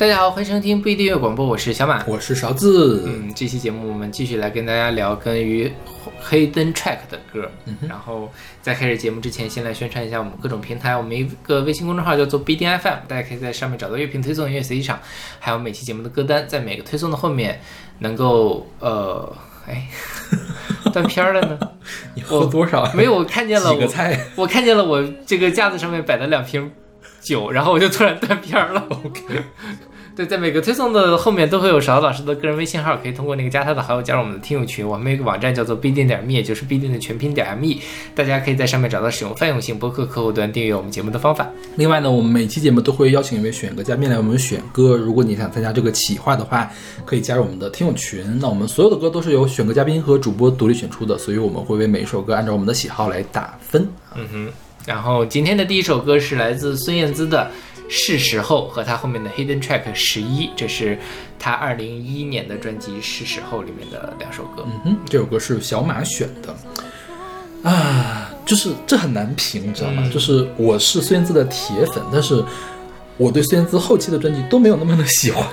大家好，欢迎收听不一定乐广播，我是小马。我是勺子。嗯，这期节目我们继续来跟大家聊关于黑灯 track 的歌。然后在开始节目之前，先来宣传一下我们各种平台。我们一个微信公众号叫做不一定 FM，大家可以在上面找到乐评推送、音乐随机场，还有每期节目的歌单。在每个推送的后面，能够呃，哎，断片儿了呢。你喝多少？没有，我看见了我。我看见了我这个架子上面摆的两瓶酒，然后我就突然断片儿了。OK，对，在每个推送的后面都会有勺子老师的个人微信号，可以通过那个加他的好友加入我们的听友群。我们有一个网站叫做必定点 me，也就是必定的全拼点 me，大家可以在上面找到使用泛用性播客客户端订阅我们节目的方法。另外呢，我们每期节目都会邀请一位选歌嘉宾来我们选歌。如果你想参加这个企划的话，可以加入我们的听友群。那我们所有的歌都是由选歌嘉宾和主播独立选出的，所以我们会为每一首歌按照我们的喜好来打分。嗯哼，然后今天的第一首歌是来自孙燕姿的。是时候和他后面的 Hidden Track 十一，这是他二零一一年的专辑《是时候》里面的两首歌。嗯哼，这首歌是小马选的啊，就是这很难评，你知道吗？嗯就是我是孙燕姿的铁粉，但是我对孙燕姿后期的专辑都没有那么的喜欢。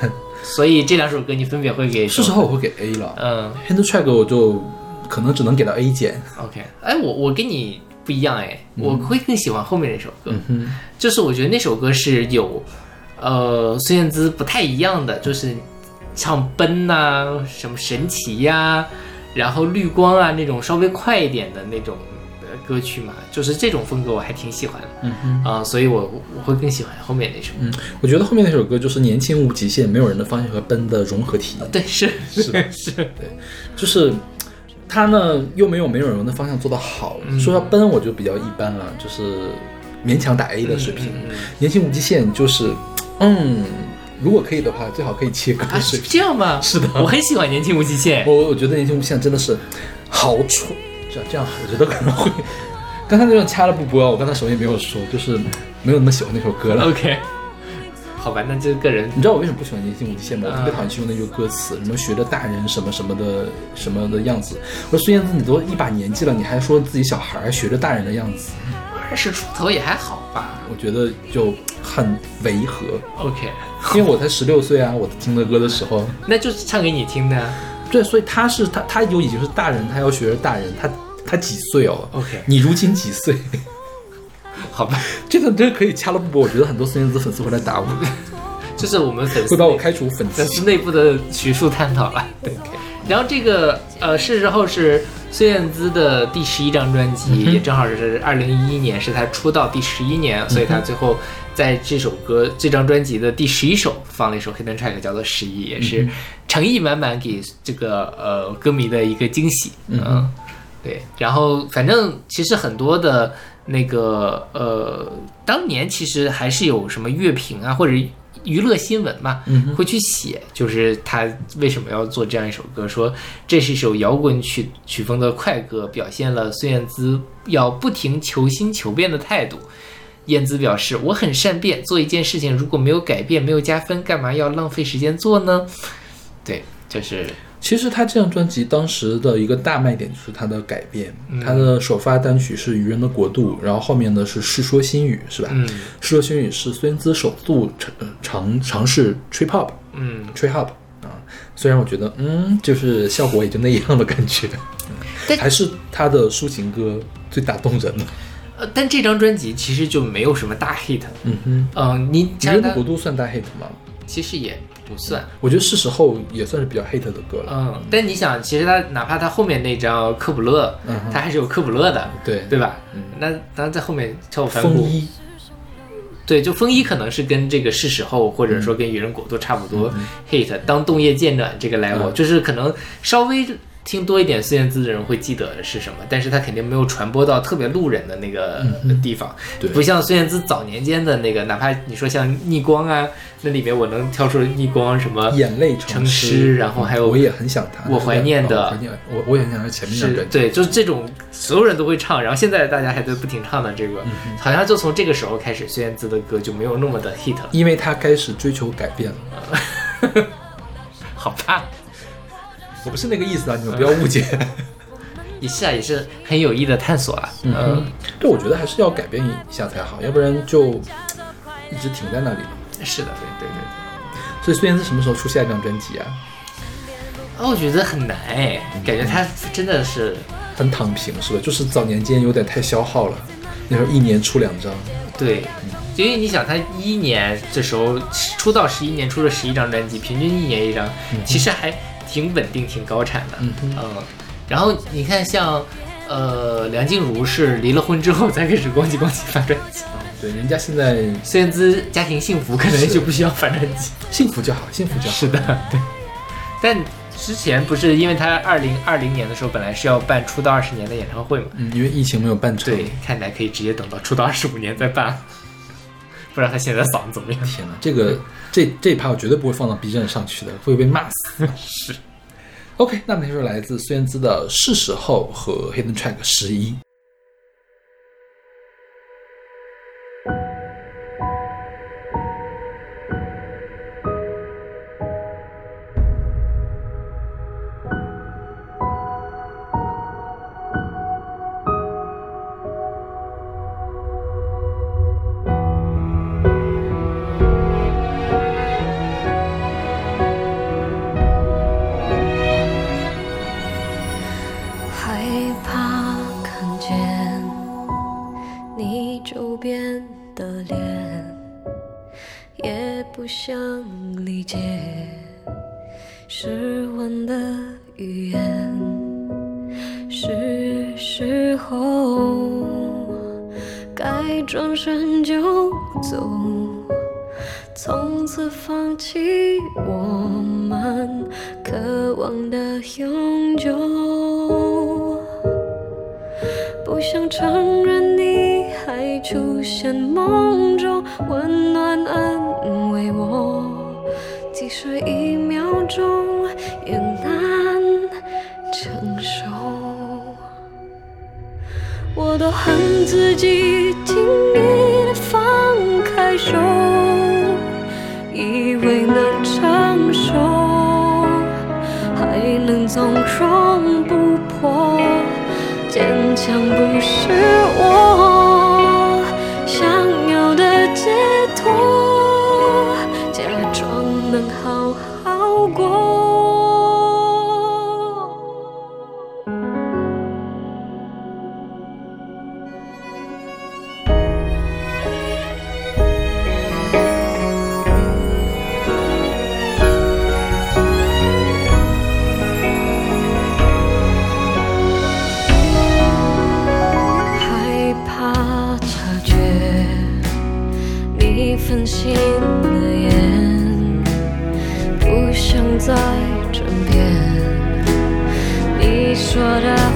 所以这两首歌你分别会给是时候我会给 A 了，嗯，Hidden Track 我就可能只能给到 A 减。，OK，哎，我我给你不一样哎，我会更喜欢后面那首歌。嗯。就是我觉得那首歌是有，呃，孙燕姿不太一样的，就是唱奔呐、什么神奇呀、然后绿光啊那种稍微快一点的那种呃歌曲嘛，就是这种风格我还挺喜欢的，啊、所以我我会更喜欢后面那首。嗯，我觉得后面那首歌就是年轻无极限，没有人的方向和奔的融合体，对，是是是，对就是他呢又没有没有人的方向做得好。嗯说要奔，我就比较一般了，就是勉强打 A 的水平。年轻无极限就是，嗯，如果可以的话，最好可以切割啊，是的水平。这样吗？是的我很喜欢《年轻无极限》。我我觉得年轻无极限真的是好蠢，这样这样我觉得可能会。刚才那种掐了不播，我刚才什么也没有说，就是没有那么喜欢那首歌了。OK，好吧，那这个人你知道我为什么不喜欢《年轻无极限》吗？我特别嗯讨厌其中那句歌词，什么学着大人什么什么的什么的样子。我说孙燕姿，你都一把年纪了，你还说自己小孩儿学着大人的样子，二十出头也还好吧。我觉得就很违和。OK，因为我才十六岁啊，我听的歌的时候，那就是唱给你听的啊。对，所以他是他他有已经是大人，他要学着大人，他他几岁哦 OK 你如今几岁？好吧，这个真可以掐了不播，我觉得很多孙燕姿粉丝会来打我，这是我们粉丝会把我开除粉丝粉。丝内部的学术探讨了。对，然后这个呃，是时候是孙燕姿的第十一张专辑，也正好是二零一一年，是她出道第十一年，所以她最后在这首歌这张专辑的第十一首放了一首 hidden track，叫做《十一》，也是诚意满满给这个呃歌迷的一个惊喜。嗯，对。然后反正其实很多的那个呃，当年其实还是有什么乐评啊，或者娱乐新闻嘛，会去写，就是他为什么要做这样一首歌，说这是一首摇滚曲曲风的快歌，表现了孙燕姿要不停求新求变的态度。燕姿表示：“我很善变，做一件事情如果没有改变，没有加分，干嘛要浪费时间做呢？”对，就是其实他这张专辑当时的一个大卖点就是他的改编，他的首发单曲是《愚人的国度》，然后后面的是《世说新语》，是吧？嗯世说新语》是孙燕姿首度尝呃尝尝试 trip hop 嗯 trip hop 啊，虽然我觉得嗯，就是效果也就那样的感觉，但还是他的抒情歌最打动人了。呃，但这张专辑其实就没有什么大 hit。嗯哼，嗯、你《愚人的国度》算大 hit 吗？其实也不算。我觉得是时候也算是比较 hate 的歌了。嗯，但你想，其实他哪怕他后面那张科普勒，嗯哼他还是有科普勒的，对，对吧？嗯那当然在后面跳反骨，风衣，对，就风衣可能是跟这个是时候，或者说跟愚人果都差不多、hate。当冬夜渐暖这个 level，、嗯就是可能稍微听多一点孙燕姿的人会记得是什么，但是他肯定没有传播到特别路人的那个地方，对不像孙燕姿早年间的那个，哪怕你说像逆光啊，那里面我能挑出逆光什么。眼泪成诗，然后还有我也很想他，我怀念的我我也很想他前面那是张专辑。对，就是这种所有人都会唱，然后现在大家还在不停唱的这个，嗯好像就从这个时候开始，孙燕姿的歌就没有那么的 hit 了，因为他开始追求改变了，好吧？我不是那个意思啊，你们不要误解。也是啊，也是很有意的探索啊。嗯，嗯，对，我觉得还是要改变一下才好，要不然就一直停在那里。是的，对对对所以孙燕姿什么时候出下一张专辑啊？啊，我觉得很难哎，感觉她真的是很躺平是吧？就是早年间有点太消耗了，那时候一年出两张。对，因为你想她一一年这时候出道十一年出了十一张专辑，平均一年一张，其实还挺稳定、挺高产的。嗯然后你看像呃梁静茹是离了婚之后才开始咣叽咣叽发专辑，对，人家现在孙燕姿家庭幸福，可能就不需要发专辑。幸福就好，幸福就好。是的，对。但之前不是因为他二零二零年的时候本来是要办出道二十年的演唱会嘛？嗯，因为疫情没有办成。对，看来可以直接等到出道二十五年再办。不知道他现在嗓子怎么样？天哪，这个这这一趴我绝对不会放到 B 站上去的，会被骂死。是。OK，那么就是来自孙燕姿的《是时候》和 Hidden Track 十一。承受，还能从容不迫。坚强不是我你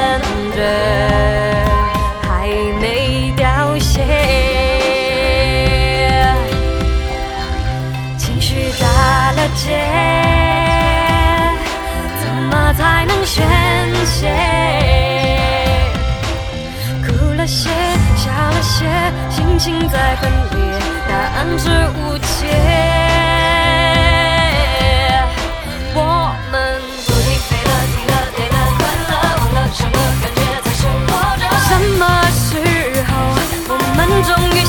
感觉还没凋谢，情绪打了结，怎么才能宣泄？哭了些，笑了些，心情在分裂，答案是无解。候我们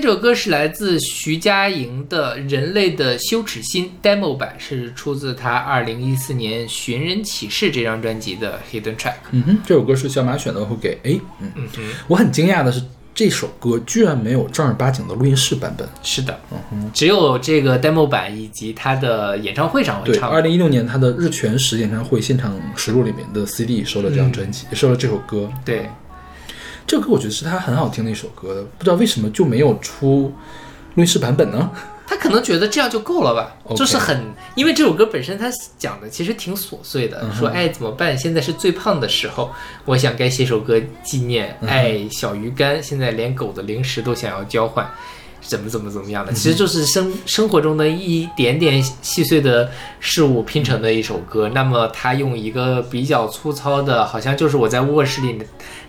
这首歌是来自徐佳莹的《人类的羞耻心》demo 版，是出自她二零一四年《寻人启事》这张专辑的 Hidden Track。嗯哼，这首歌是小马选的，会给 A。嗯，嗯哼，我很惊讶的是，这首歌居然没有正儿八经的录音室版本。是的，嗯哼只有这个 demo 版以及他的演唱会上会对，唱。二零一六年他的日全食演唱会现场实录里面的 CD 收了这张专辑，也收了这首歌。对，这个歌我觉得是他很好听的一首歌的，不知道为什么就没有出录音室版本呢？他可能觉得这样就够了吧就是很，因为这首歌本身它讲的其实挺琐碎的，嗯说哎怎么办？现在是最胖的时候，我想该写首歌纪念，嗯哎小鱼干现在连狗的零食都想要交换。怎么怎么怎么嗯样的，其实就是生生活中的一点点细碎的事物拼成的一首歌。那么他用一个比较粗糙的，好像就是我在卧室里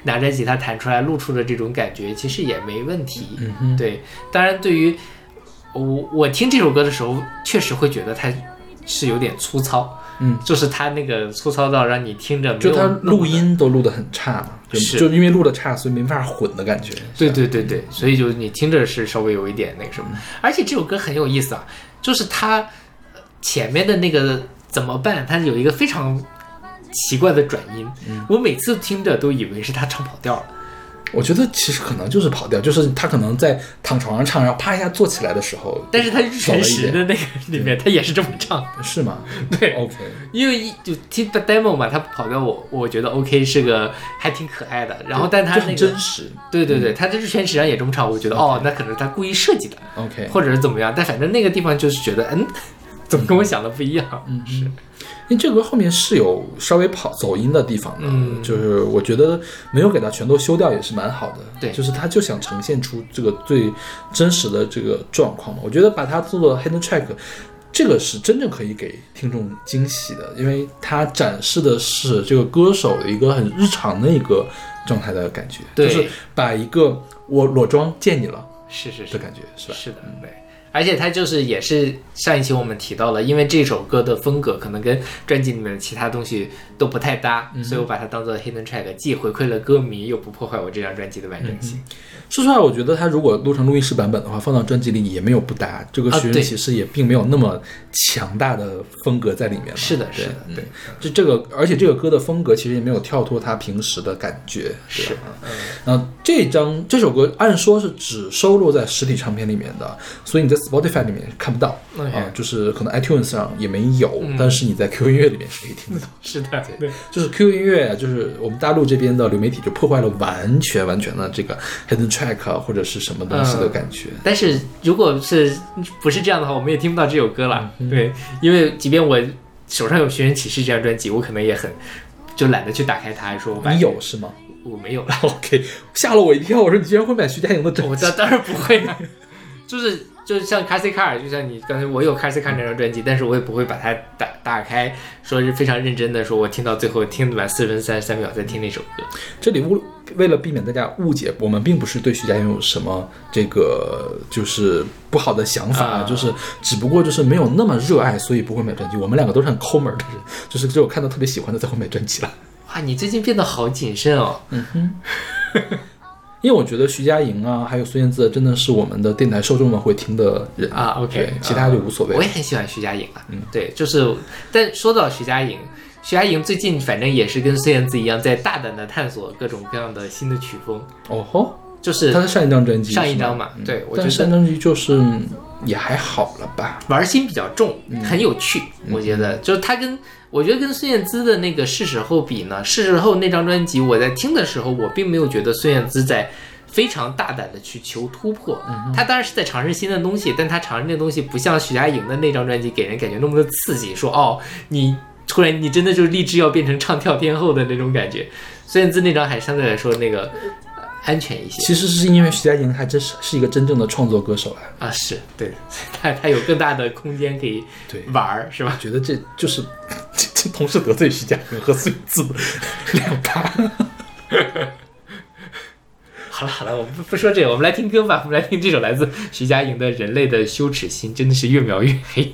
拿着吉他弹出来录出的这种感觉，其实也没问题。对，当然对于我我听这首歌的时候，确实会觉得它是有点粗糙，嗯，就是他那个粗糙到让你听着就他录音都录得很差嘛，就是。就因为录的差，所以没法混的感觉。对对对对，所以就你听着是稍微有一点那个什么，而且这首歌很有意思啊，就是它呃前面的那个怎么办，它有一个非常奇怪的转音，我每次听着都以为是他唱跑调了。我觉得其实可能就是跑调，就是他可能在躺床上唱，然后啪一下坐起来的时候，但是他日全食的那个里面，他也是这么唱，是吗？对，OK，因为一就听 demo 嘛，他跑调我我觉得 OK 是个还挺可爱的，然后但他那个很真实。对对对，他在日全食上也这么唱，我觉得哦，那可能是他故意设计的，OK，或者是怎么样，但反正那个地方就是觉得嗯，怎么跟我想的不一样？嗯是。因为这个歌后面是有稍微跑走音的地方的，嗯就是我觉得没有给它全都修掉也是蛮好的。对就是他就想呈现出这个最真实的这个状况嘛。我觉得把它做做 hidden track，这个是真正可以给听众惊喜的，因为它展示的是这个歌手的一个很日常的一个状态的感觉，对就是把一个我裸妆见你了是是是的感觉，是吧？是的，对。而且它就是也是上一期我们提到了，因为这首歌的风格可能跟专辑里面的其他东西都不太搭，所以我把它当做 hidden track，既回馈了歌迷，又不破坏我这张专辑的完整性。说实话，我觉得他如果录成录音室版本的话，放到专辑里也没有不搭。这个啊寻人对启事也并没有那么强大的风格在里面了。是的是的嗯对就这个，而且这个歌的风格其实也没有跳脱他平时的感觉。对是嗯，然后这张这首歌按说是只收录在实体唱片里面的，所以你在 Spotify 里面看不到啊、就是可能 iTunes 上也没有，但是你在 QQ 音乐里面是可以听得到。是的，对，就是 QQ 音乐，就是我们大陆这边的流媒体就破坏了完全完全的这个 hidden track 啊或者是什么东西的感觉。但是如果是不是这样的话，我们也听不到这首歌了。对，因为即便我手上有《寻人启事》这张专辑，我可能也很就懒得去打开它，说我把你有是吗我没有了。OK，吓了我一跳，我说你居然会买徐佳莹的专辑我当当然不会了，就是就是像卡西卡尔就像你刚才我有 a s i Car 那张专辑，但是我也不会把它打打开，说是非常认真的说，我听到最后听满四分三十三秒再听那首歌。这里误为了避免大家误解，我们并不是对徐佳莹有什么这个就是不好的想法，啊就是只不过就是没有那么热爱，所以不会买专辑。我们两个都是很抠门的人，就是只有看到特别喜欢的才会买专辑了。哇，你最近变得好谨慎哦。因为我觉得徐佳莹啊，还有孙燕姿，真的是我们的电台受众们会听的人啊，OK，其他就无所谓。我也很喜欢徐佳莹啊，嗯，对，就是，但说到徐佳莹，徐佳莹最近反正也是跟孙燕姿一样，在大胆的探索各种各样的新的曲风，哦吼，就是她的上一张专辑，上一张嘛，对我觉得但上张专辑就是嗯也还好了吧。玩心比较重，嗯很有趣，我觉得就是她跟我觉得跟孙燕姿的那个是时候比呢，是时候那张专辑我在听的时候，我并没有觉得孙燕姿在。非常大胆的去求突破，嗯她当然是在尝试新的东西，但她尝试那东西不像徐佳莹的那张专辑给人感觉那么的刺激，说哦，你突然你真的就立志要变成唱跳天后的那种感觉。孙燕姿那张还相对来说那个、呃安全一些其实是因为徐佳莹还真是是一个真正的创作歌手啊，啊，是对，他他有更大的空间可以对玩儿，是吧？觉得这就是 这这同时得罪徐佳莹和孙燕姿两趴。好了好了，我们不不说这个，我们来听歌吧。我们来听这首来自徐佳莹的《人类的羞耻心》，真的是越描越黑。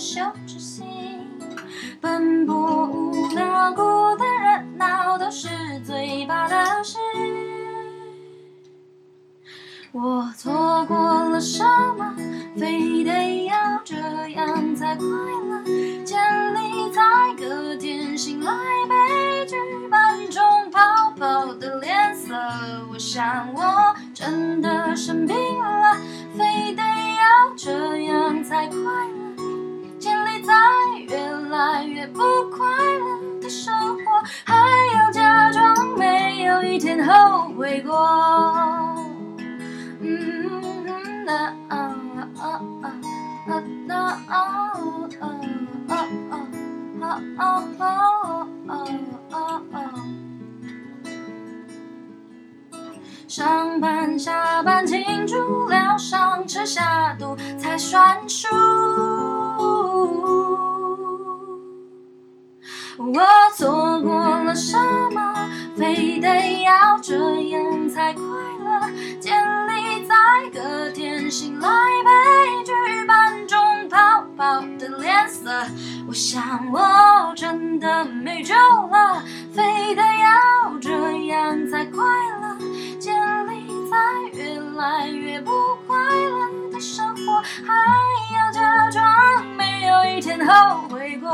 羞耻心。奔波无聊、孤单热闹都是最怕的事。我错过了什么？非得要这样才快乐？建立在隔天醒来悲剧般中泡泡的脸色。我想我真的生病了，非得要这样才快乐？越来越不快乐的生活，还要假装没有一天后悔过。上班下班庆祝了，上车下肚才算数。我错过了什么？非得要这样才快乐？建立在隔天醒来被剧般中泡泡的脸色。我想我真的没救了，非得要这样才快乐？建立在越来越不快乐的生活，还要假装没有一天后悔过。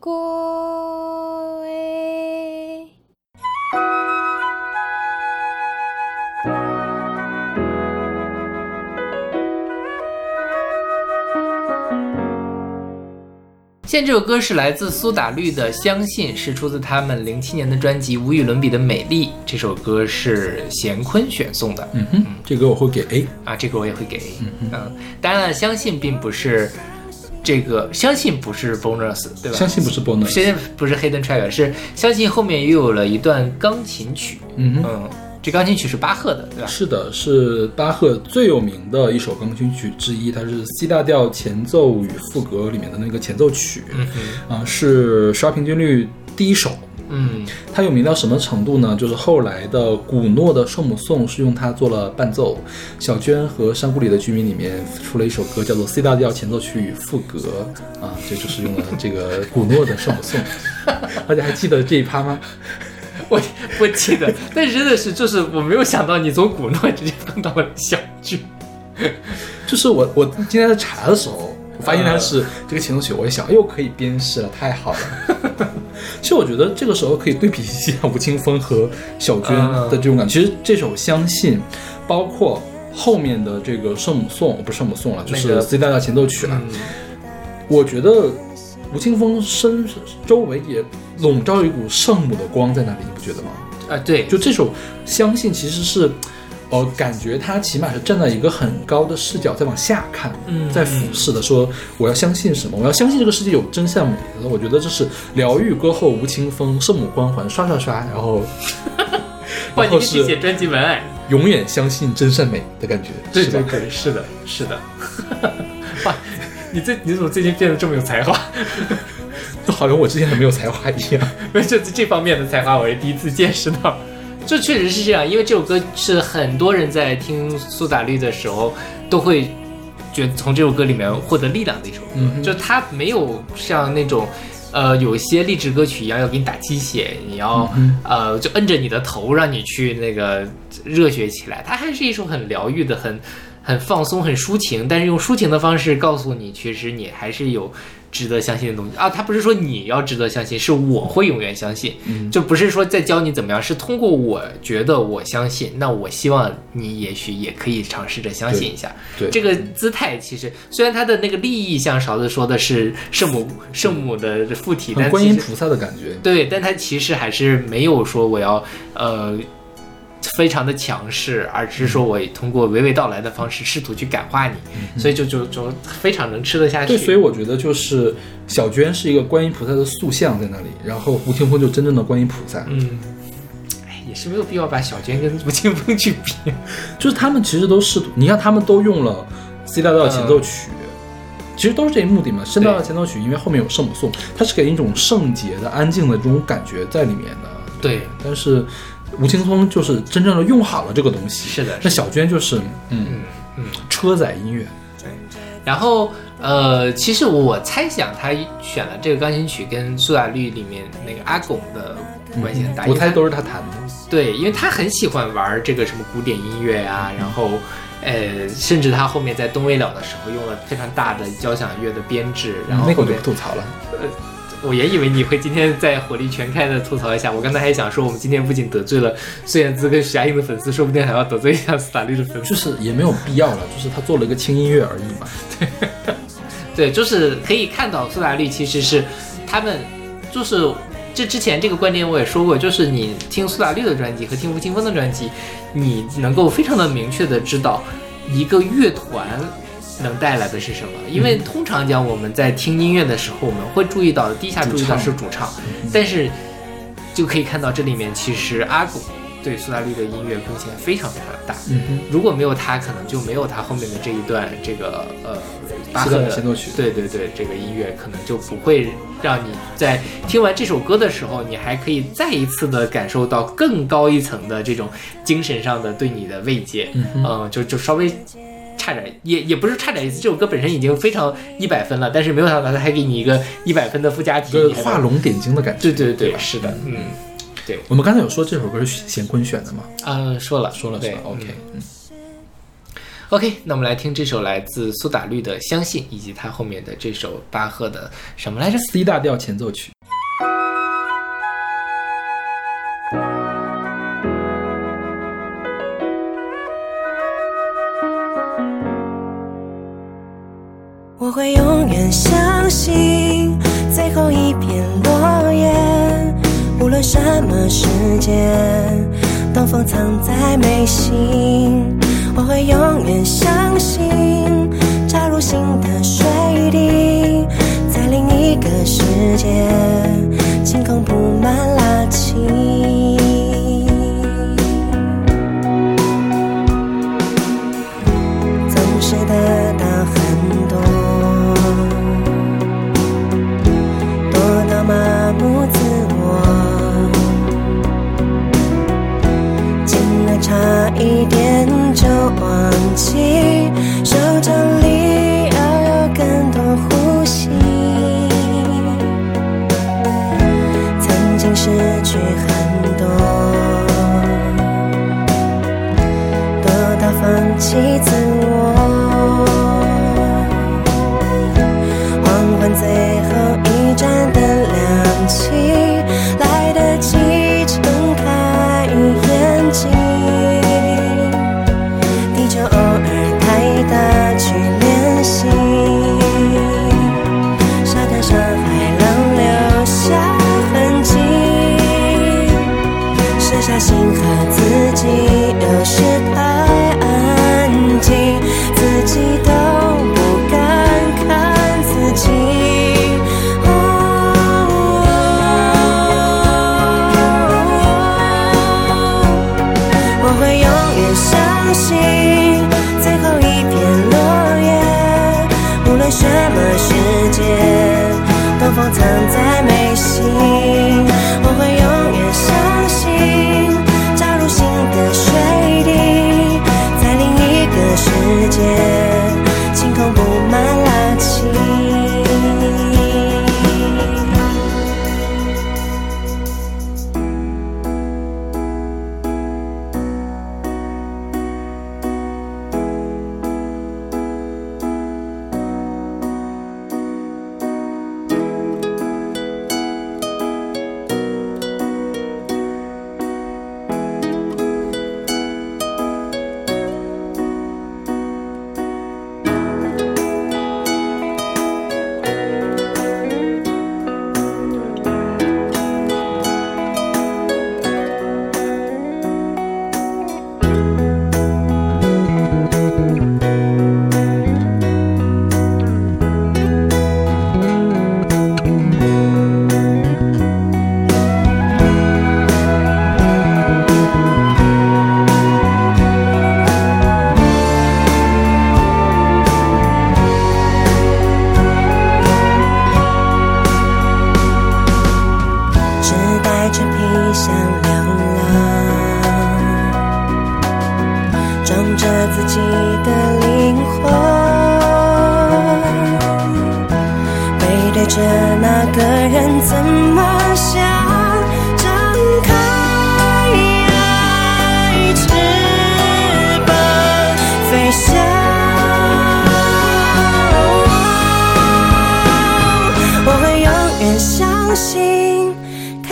过。现在这首歌是来自苏打绿的《相信》，是出自他们零七年的专辑《无与伦比的美丽》。这首歌是贤坤选送的，嗯哼，这个我会给 A。啊，这个我也会给。嗯，当然了，相信并不是这个，相信不是 bonus，对吧？相信不是 bonus。现在不是 hidden track，是相信后面又有了一段钢琴曲。嗯哼，嗯，这钢琴曲是巴赫的，对吧？是的，是巴赫最有名的一首钢琴曲之一，它是 C 大调前奏与赋格里面的那个前奏曲。嗯哼，啊、是十二平均律第一首。嗯它有名到什么程度呢？就是后来的古诺的圣母颂是用它做了伴奏，小娟和山谷里的居民里面出了一首歌叫做《C 大调前奏曲与赋格》啊，这就是用了这个古诺的圣母颂。大家还记得这一趴吗？我我记得，但真的是就是我没有想到你从古诺直接蹦到了小剧。就是我我今天在查的时候，我发现它是这个前奏曲，我一想，哎呦，可以编诗了，太好了。其实我觉得这个时候可以对比一下吴青峰和小娟的这种感觉。其实这首《相信》，包括后面的这个圣母颂，不是圣母颂了，就是那个 C 大调前奏曲了。嗯我觉得吴青峰身周围也笼罩一股圣母的光在那里，你不觉得吗？啊，对，就这首《相信》其实是，呃，感觉他起码是站在一个很高的视角在往下看，嗯在俯视的说我要相信什么，我要相信这个世界有真善美。我觉得这是疗愈歌后吴青峰圣母光环刷刷刷，然后哇，然后你可以写专辑文案。永远相信真善美的感觉，对对？对，是的，是的。哇，你最你怎么最近变得这么有才华？就好像我之前很没有才华一样。没有，这这方面的才华我是第一次见识到。这确实是这样，因为这首歌是很多人在听苏打绿的时候都会觉得从这首歌里面获得力量的一首歌，就它没有像那种。呃，有些励志歌曲一样要给你打鸡血，你要、嗯呃就摁着你的头让你去那个热血起来。它还是一首很疗愈的、很很放松、很抒情，但是用抒情的方式告诉你，其实你还是有值得相信的东西啊。他不是说你要值得相信，是我会永远相信，嗯就不是说在教你怎么样，是通过我觉得我相信，那我希望你也许也可以尝试着相信一下。对这个姿态其实虽然他的那个利益像勺子说的是圣母圣母的附体，但观音菩萨的感觉。对，但他其实还是没有说我要呃非常的强势，而是说我通过娓娓道来的方式试图去感化你，所以就就就非常能吃得下去。对，所以我觉得就是小娟是一个观音菩萨的塑像在那里，然后吴青峰就真正的观音菩萨。嗯，哎，也是没有必要把小娟跟吴青峰去比。就是他们其实都试图，你看他们都用了 C 大调前奏曲，其实都是这一目的嘛。C 大调前奏曲因为后面有圣母颂，它是给人一种圣洁的、安静的这种感觉在里面的。对，但是吴青松就是真正的用好了这个东西。是的那小娟就是嗯嗯嗯。车载音乐。然后呃，其实我猜想他选了这个钢琴曲跟苏打绿里面那个阿拱的关系很大，我猜都是他弹的。对，因为他很喜欢玩这个什么古典音乐啊，然后，呃，甚至他后面在东未了的时候用了非常大的交响乐的编制，然后那个我就后面不吐槽了。我也以为你会今天在火力全开的吐槽一下。我刚才还想说，我们今天不仅得罪了孙燕姿跟徐佳莹的粉丝，说不定还要得罪一下斯坦利的粉丝。就是也没有必要了，就是他做了一个轻音乐而已嘛。对对，就是可以看到苏打绿其实是他们，就是这之前这个观点我也说过，就是你听苏打绿的专辑和听吴青峰的专辑，你能够非常的明确的知道一个乐团能带来的是什么。因为通常讲我们在听音乐的时候，我们会注意到第一下注意到是主唱，但是就可以看到这里面其实阿古对苏打绿的音乐贡献非常非常大。如果没有他，可能就没有他后面的这一段这个呃巴赫的的协奏曲对对对，这个音乐可能就不会让你在听完这首歌的时候，你还可以再一次的感受到更高一层的这种精神上的对你的慰藉。嗯哼就就稍微。差点也也不是差点意思，这首歌本身已经非常一百分了，但是没有想到他还给你一个一百分的附加题，画龙点睛的感觉。对对对，吧是的，嗯，对我们刚才有说这首歌是贤坤选的吗？嗯，说了说了是吧？OK，嗯嗯 OK，那我们来听这首来自苏打绿的《相信》，以及他后面的这首巴赫的什么来着？C 大调前奏曲。我会永远相信最后一片落叶，无论什么时间，都封藏在眉心。我会永远相信，扎入心的水滴，在另一个世界，晴空布满拉圾。总是得差一点就忘记，手掌里要有更多呼吸。曾经失去很多。多到放弃自我。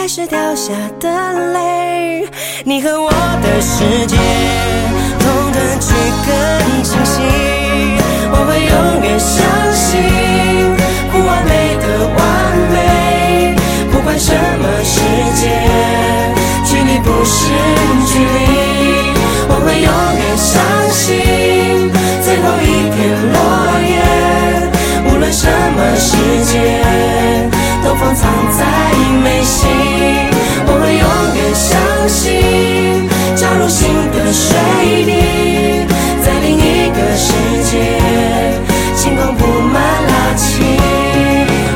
开始掉下的泪，你和我的世界，同等去更清晰。我会永远相信，不完美的完美，不管什么世界，距离不是距离。我会永远相信，最后一片落叶，无论什么时间，藏在眉心。我会永远相信，加入新的水滴，在另一个世界，星光布满拉琴。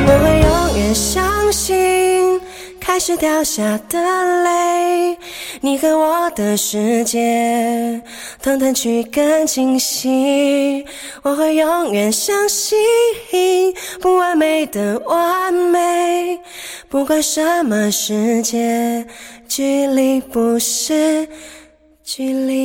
我会永远相信，开始掉下的泪，你和我的世界，同等去更清晰。我会永远相信，不完美的完美，不管什么世界，距离不是距离。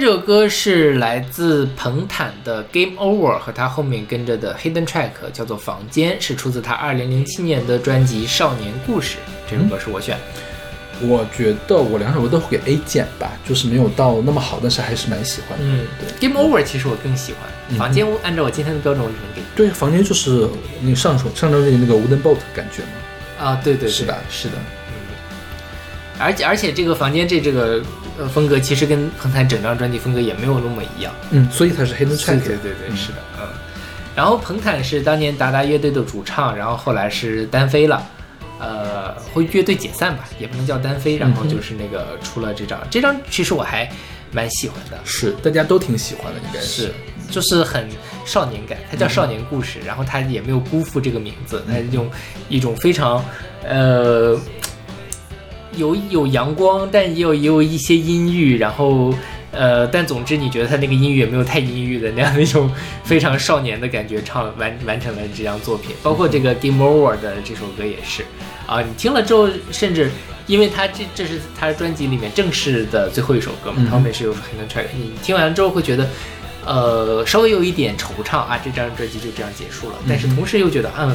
这首歌是来自彭坦的《Game Over》和他后面跟着的 Hidden Track，叫做《房间》，是出自他2007年的专辑《少年故事》。这首歌是我选。我觉得我两首歌都会给 A 减吧，就是没有到那么好，但是还是蛮喜欢的。嗯，对，《Game Over》其实我更喜欢，嗯房间》按照我今天的标准，我只能给对，房间就是那个上首上周那个 Wooden Boat 感觉嘛，啊，对对对，是吧？是的，而且而且这个房间这这个呃风格，其实跟彭坦整张专辑风格也没有那么一样。嗯，所以他是 Hidden 对 Track。对对对，是的，嗯。然后彭坦是当年达达乐队的主唱，然后后来是单飞了，呃，会乐队解散吧，也不能叫单飞。然后就是那个出了这张，这张其实我还蛮喜欢的，是大家都挺喜欢的，应该是就是很少年感，它叫少年故事，然后它也没有辜负这个名字，它用一种非常呃有有阳光，但也有也有一些阴郁，然后呃，但总之你觉得他那个阴郁也没有太阴郁的那样的一种非常少年的感觉，唱完完成了这张作品，包括这个《Game Over》的这首歌也是啊，你听了之后，甚至因为他这这是他专辑里面正式的最后一首歌嘛，后面是有 Hidden Track，你听完之后会觉得。呃，稍微有一点惆怅啊，这张专辑就这样结束了。但是同时又觉得，嗯，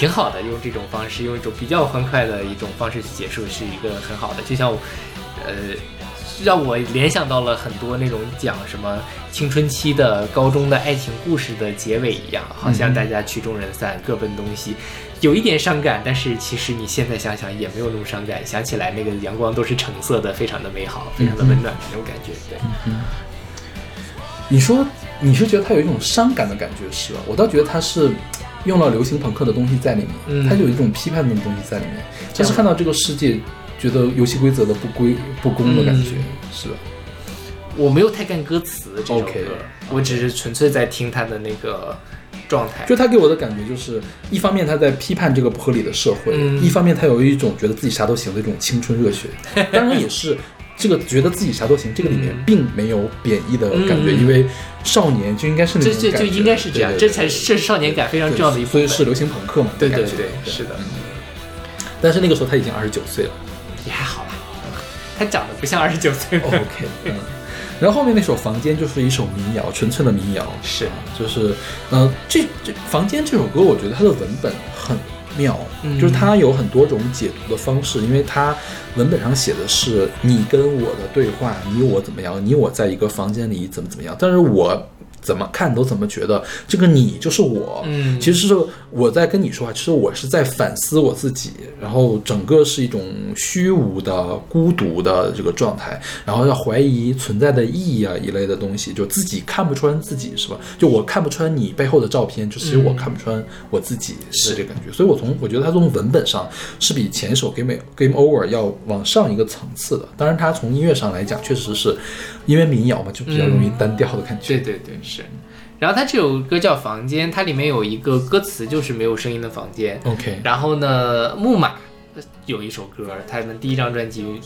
挺好的，用这种方式，用一种比较欢快的一种方式去结束，是一个很好的。就像，呃，让我联想到了很多那种讲什么青春期的高中的爱情故事的结尾一样，好像大家曲终人散，各奔东西，有一点伤感，但是其实你现在想想也没有那么伤感，想起来那个阳光都是橙色的，非常的美好，非常的温暖的那种感觉，对。你说你是觉得它有一种伤感的感觉是吧？我倒觉得它是用了流行朋克的东西在里面，嗯它就有一种批判的东西在里面，它是看到这个世界觉得游戏规则的不规不公的感觉，嗯是吧？我没有太看歌词这首歌 OK 我只是纯粹在听他的那个状态。就他给我的感觉就是，一方面他在批判这个不合理的社会，嗯一方面他有一种觉得自己啥都行的一种青春热血。当然也是这个觉得自己啥都行，这个里面嗯并没有贬义的感觉，嗯因为少年就应该是那这这就种感觉应该是这样，对对对这才是这是少年感非常重要的一部分。所以是流行朋克嘛，对对对，是的，但是那个时候他已经二十九岁了。也还好啦，他长得不像二十九岁。OK，嗯。然后后面那首《房间》就是一首民谣，纯粹的民谣，是就是，呃，这这《房间》这首歌，我觉得它的文本很妙，嗯。就是它有很多种解读的方式，因为它文本上写的是你跟我的对话，你我怎么样，你我在一个房间里怎么怎么样，但是我怎么看都怎么觉得这个你就是我，嗯。其实是我在跟你说话，其实我是在反思我自己，然后整个是一种虚无的、孤独的这个状态，然后要怀疑存在的意义啊一类的东西，就自己看不穿自己是吧？就我看不穿你背后的照片，就其实我看不穿我自己是。这个感觉，所以我从我觉得他从文本上是比前一首 Game Game Over 要往上一个层次的，当然他从音乐上来讲，确实是因为民谣嘛，就比较容易单调的感觉。对对对，是。然后他这首歌叫《房间》，它里面有一个歌词就是没有声音的房间。OK，然后呢，木马有一首歌，他们第一张专辑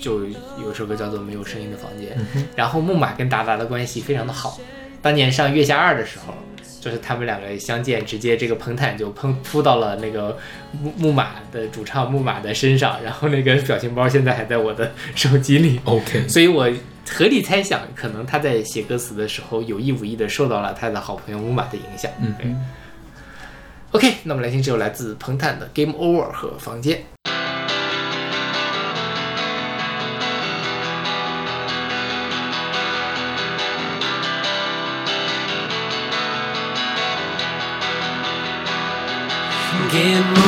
就有一首歌叫做《没有声音的房间》。然后木马跟达达的关系非常的好，当年上《月下二》的时候。就是他们两个相见，直接这个彭坦就喷扑到了那个木木马的主唱木马的身上，然后那个表情包现在还在我的手机里。OK，所以我合理猜想，可能他在写歌词的时候有意无意的受到了他的好朋友木马的影响。嗯对 OK，那我们来听这首来自彭坦的《Game Over》和《房间》。again.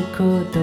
时刻的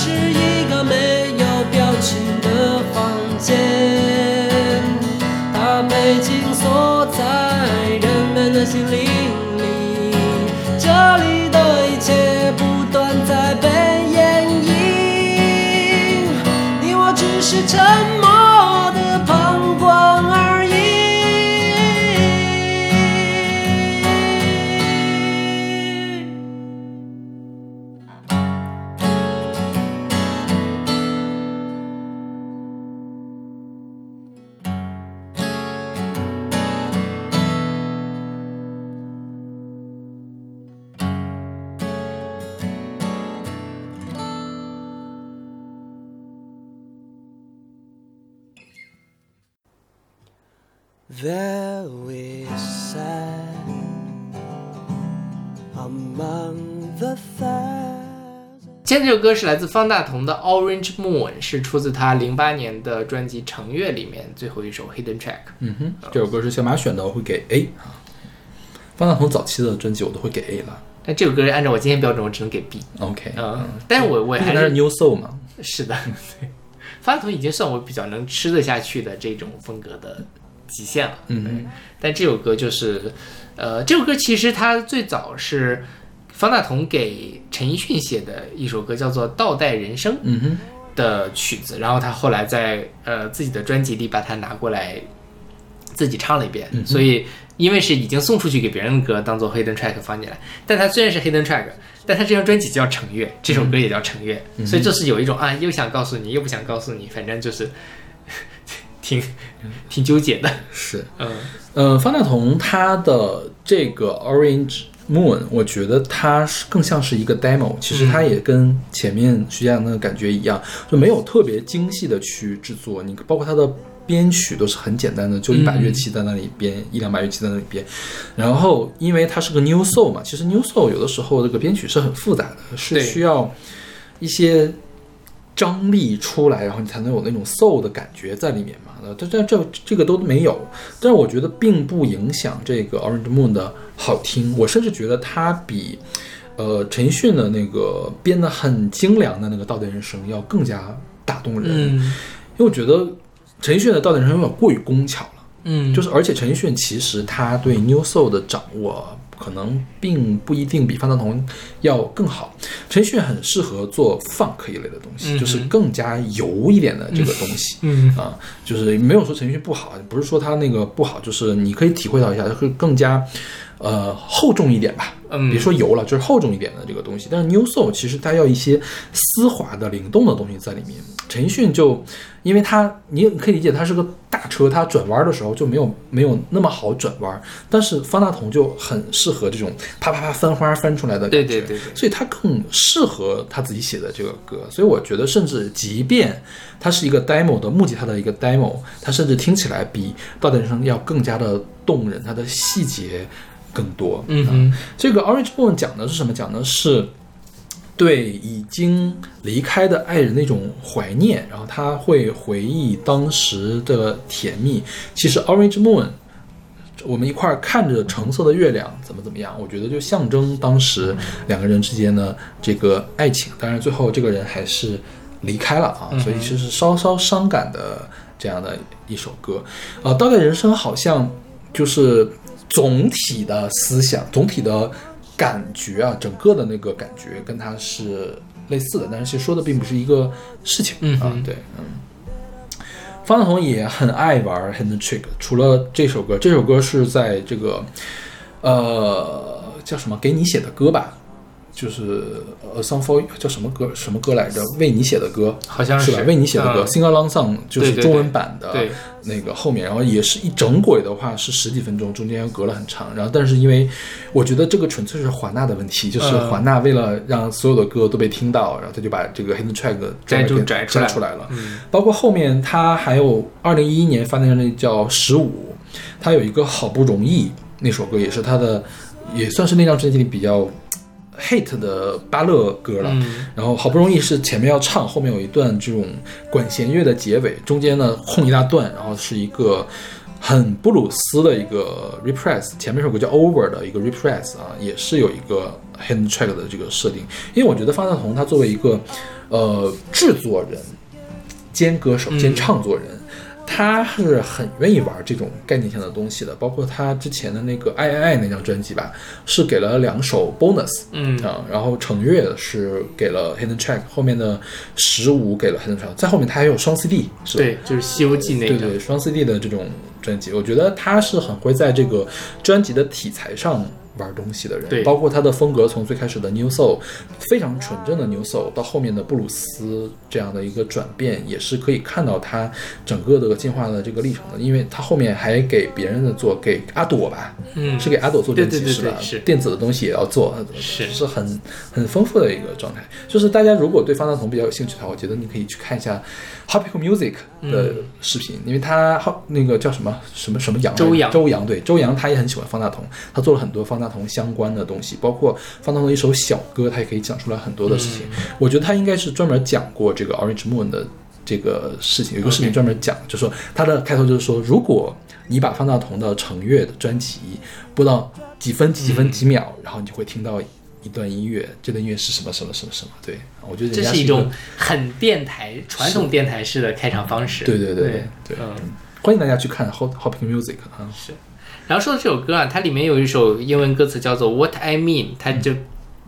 是一个没有表情的房间，它被紧锁在人们的心灵里。这里的一切不断在被演绎。你我只是沉今天这首歌是来自方大同的《Orange Moon》，是出自他零八年的专辑《成月》里面最后一首 Hidden Track。嗯哼，这首歌是小马选的，我会给 A 啊。方大同早期的专辑我都会给 A 了。但这首歌按照我今天标准，我只能给 B。OK，嗯，但是我我还是 New Soul 嘛。是的，对，方大同已经算我比较能吃得下去的这种风格的极限了。嗯但这首歌就是，呃，这首歌其实它最早是方大同给陈奕迅写的一首歌，叫做《倒带人生》的曲子，然后他后来在呃自己的专辑里把它拿过来自己唱了一遍，所以因为是已经送出去给别人的歌，当做 hidden track 放进来，但他虽然是 hidden track，但他这张专辑叫《成月》，这首歌也叫《成月》，所以就是有一种啊，又想告诉你，又不想告诉你，反正就是 挺挺纠结的，是。嗯。呃，方大同他的这个 Orange Moon，我觉得它是更像是一个 demo，其实它也跟前面徐佳阳那个感觉一样，就没有特别精细的去制作，你包括它的。编曲都是很简单的，就一把乐器在那里编，一两把乐器在那里编。然后，因为它是个 New Soul 嘛，其实 New Soul 有的时候这个编曲是很复杂的，是需要一些张力出来，然后你才能有那种 soul 的感觉在里面嘛。呃，这这这这个都没有，但是我觉得并不影响这个 Orange Moon 的好听。我甚至觉得它比呃陈奕迅的那个编的很精良的那个《倒带人生》要更加打动人，嗯因为我觉得陈奕迅的《倒带人生》有点过于工巧了。嗯，就是而且陈奕迅其实他对 New Soul 的掌握可能并不一定比方大同要更好。陈奕迅很适合做 funk 一类的东西，嗯就是更加油一点的这个东西。嗯啊，就是没有说陈奕迅不好，不是说他那个不好，就是你可以体会到一下，会更加呃厚重一点吧。嗯别说油了，就是厚重一点的这个东西。但是 New Soul 其实它要一些丝滑的、灵动的东西在里面。陈奕迅就因为他，你你可以理解，它是个大车，它转弯的时候就没有没有那么好转弯。但是方大同就很适合这种啪啪啪翻花翻出来的感觉，对对对对所以他更适合他自己写的这个歌。所以我觉得，甚至即便它是一个 demo 的木吉他的一个 demo，它甚至听起来比《道德人生》要更加的动人，它的细节更多。嗯哼这个 Orange Moon 讲的是什么？讲的是对已经离开的爱人的一种怀念，然后他会回忆当时的甜蜜。其实 Orange Moon，我们一块儿看着橙色的月亮，怎么怎么样，我觉得就象征当时两个人之间的这个爱情。当然，最后这个人还是离开了啊，所以其实是稍稍伤感的这样的一首歌。呃，当代人生好像就是总体的思想、总体的感觉啊，整个的那个感觉跟它是类似的，但是其实说的并不是一个事情啊嗯哼。对，嗯。方大同也很爱玩 hand trick，除了这首歌，这首歌是在这个呃叫什么给你写的歌吧，就是呃 song for 叫什么歌什么歌来着？为你写的歌，好像是是吧？为你写的歌、嗯 sing along song 就是中文版的对那个后面，然后也是一整轨的话是十几分钟，中间隔了很长。然后但是因为我觉得这个纯粹是华纳的问题，就是嗯华纳为了让所有的歌都被听到，然后他就把这个 hidden track 摘出专门给摘出来了。嗯包括后面他还有二零一一年发那张专辑叫《十五》，他有一个好不容易那首歌，也是他的，也算是那张专辑里比较 hate 的巴勒歌了。嗯然后好不容易是前面要唱，后面有一段这种管弦乐的结尾，中间呢空一大段，然后是一个很布鲁斯的一个 repress，前面首歌叫 Over 的一个 repress 啊，也是有一个 hand track 的这个设定。因为我觉得方大同他作为一个呃制作人兼歌手兼唱作人。他是很愿意玩这种概念性的东西的，包括他之前的那个《爱爱爱》那张专辑吧，是给了两首 bonus，嗯啊，然后程月是给了 hidden track，后面的十五给了 hidden track，在后面他还有双 CD，是？对，就是《西游记》那个，对对，双 CD 的这种专辑，我觉得他是很会在这个专辑的题材上玩东西的人，对。包括他的风格，从最开始的 New Soul 非常纯正的 New Soul，到后面的布鲁斯这样的一个转变，也是可以看到他整个的进化的这个历程的。因为他后面还给别人的做，给阿朵吧，嗯，是给阿朵做专辑对对对是吧？是。电子的东西也要做，是是。很很丰富的一个状态。就是大家如果对方大同比较有兴趣的话，我觉得你可以去看一下 Hopical Music 的视频，因为他好那个叫什么？什么什么杨周杨周杨对周杨他也很喜欢方大同，他做了很多方大同相关的东西，包括方大同的一首小歌，他也可以讲出来很多的事情。我觉得他应该是专门讲过这个 Orange Moon 的这个事情，有一个视频专门讲，就说他的开头就是说，如果你把方大同的成乐的专辑播到几分几几分几秒，然后你就会听到一段音乐，这段音乐是什么什么什么什么。对，我觉得这是一种很电台传统电台式的开场方式。对对对对对嗯。欢迎大家去看 Hop Hopping Music 啊。然后说到这首歌啊，它里面有一首英文歌词叫做 What I Mean，它就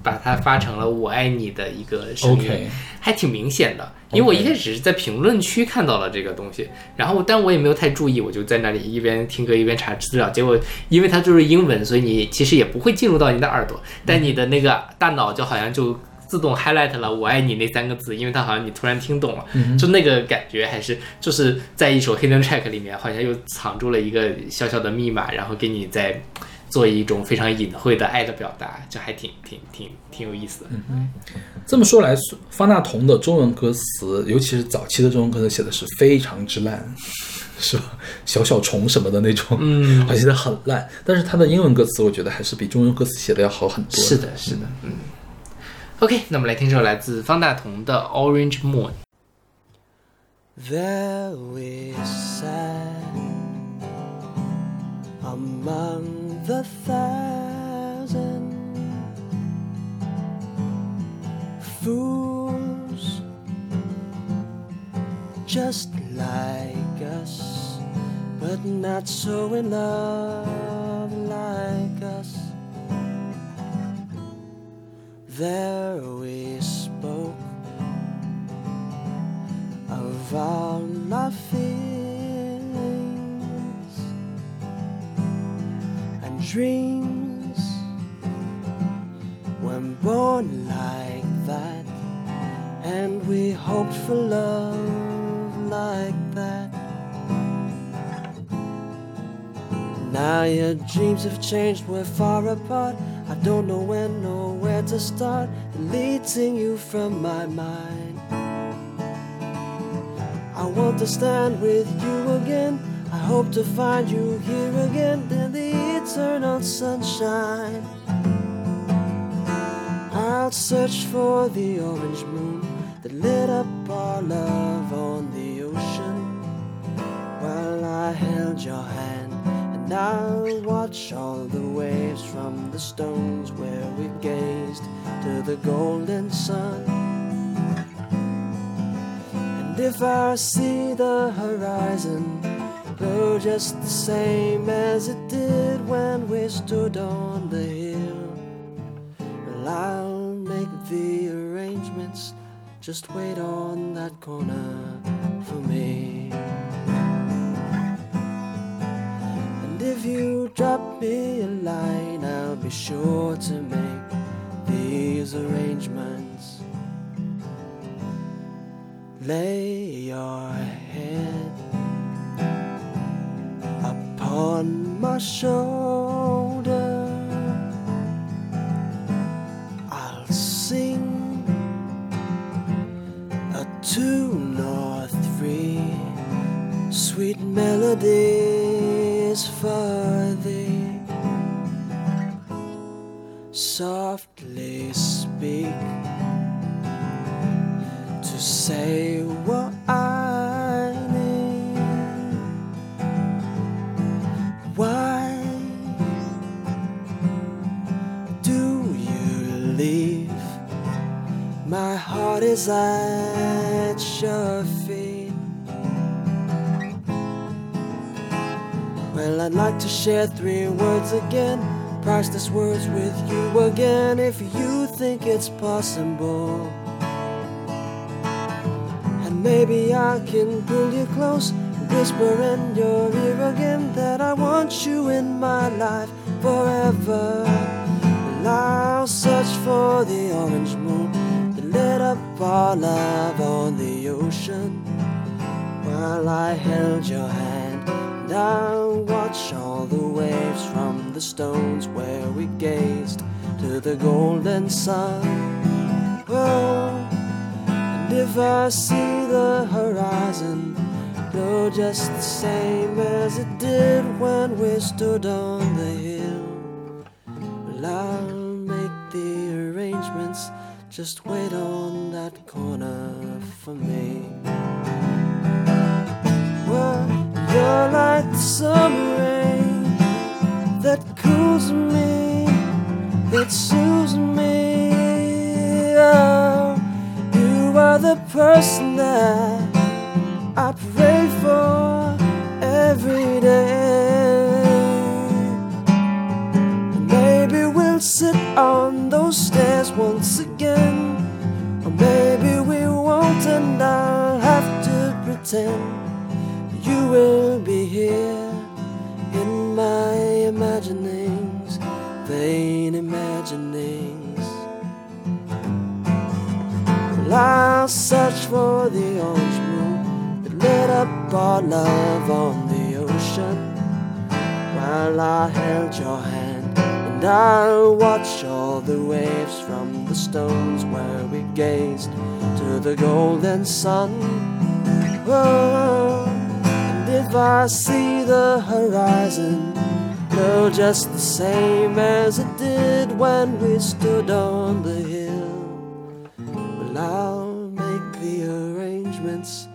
把它发成了“我爱你”的一个声音 OK 还挺明显的。因为我一开始是在评论区看到了这个东西，然后但我也没有太注意，我就在那里一边听歌一边查资料。结果因为它就是英文，所以你其实也不会进入到你的耳朵，但你的那个大脑就好像就自动 highlight 了“我爱你”那三个字，因为它好像你突然听懂了，就那个感觉还是就是在一首 hidden track 里面，好像又藏住了一个小小的密码，然后给你在做一种非常隐晦的爱的表达，就还挺挺挺挺有意思的。这么说来，方大同的中文歌词，尤其是早期的中文歌词，写的是非常之烂，是吧？小小虫什么的那种，嗯 我写的很烂。但是他的英文歌词，我觉得还是比中文歌词写的要好很多。是的，是的，嗯。OK，那么来听这首来自方大同的《Orange Moon》。 There we sat among the thousand fools just like us, but not so in love like us. there we spoke of all our feelings and dreams. When born like that and we hoped for love like that. Now your dreams have changed we're far apart i don't know when or where to start deleting you from my mind I want to stand with you again. I hope to find you here again in the eternal sunshine. I'll search for the orange moon that lit up our love on the ocean while I held your hand. I'll watch all the waves from the stones where we gazed to the golden sun. And if I see the horizon grow just the same as it did when we stood on the hill, well, I'll make the arrangements. Just wait on that corner for me. And if you drop me a line, I'll be sure to make these arrangements. Lay your head upon my shoulder. I'll sing a tune or three, sweet melodies for thee. Softly speak to say what I need. Why do you leave? My heart is at your feet. Well, I'd like to share three words again. Priceless words with you again if you think it's possible. And maybe I can pull you close, whisper in your ear again that I want you in my life forever. And I'll search for the orange moon that lit up our love on the ocean while I held your hand. And I'll watch all the waves from the stones where we gazed to the golden sun. Oh, and if I see the horizon glow just the same as it did when we stood on the hill, well, I'll make the arrangements. Just wait on that corner for me. Well, you're like the summer rain that cools me, that soothes me. Oh, you are the person that I pray for every day. Maybe we'll sit on those stairs once again. Or maybe we won't, and I'll have to pretend you will be here in my imaginings, vain imaginings. Well, I'll search for the orange moon that lit up our love on the ocean while I held your hand. And I'll watch all the waves from the stones where we gazed to the golden sun. Oh, and if I see the horizon glow just the same as it did when we stood on the hill, well, I'll make the arrangements.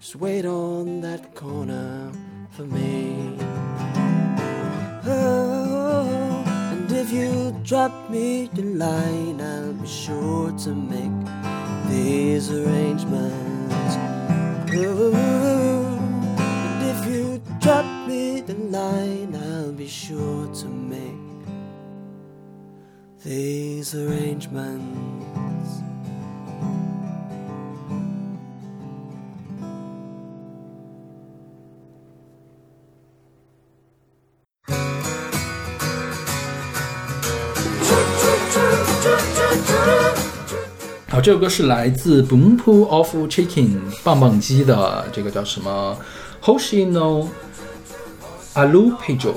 Just wait on that corner for me. Oh, and if you drop me your line, I'll be sure to make these arrangements. Oh, you drop me the line, I'll be sure to make these arrangements. Thank 好，这首歌是来自 Boom Pool of Chicken 棒棒鸡的这个叫什么 Hoshino Alupejo，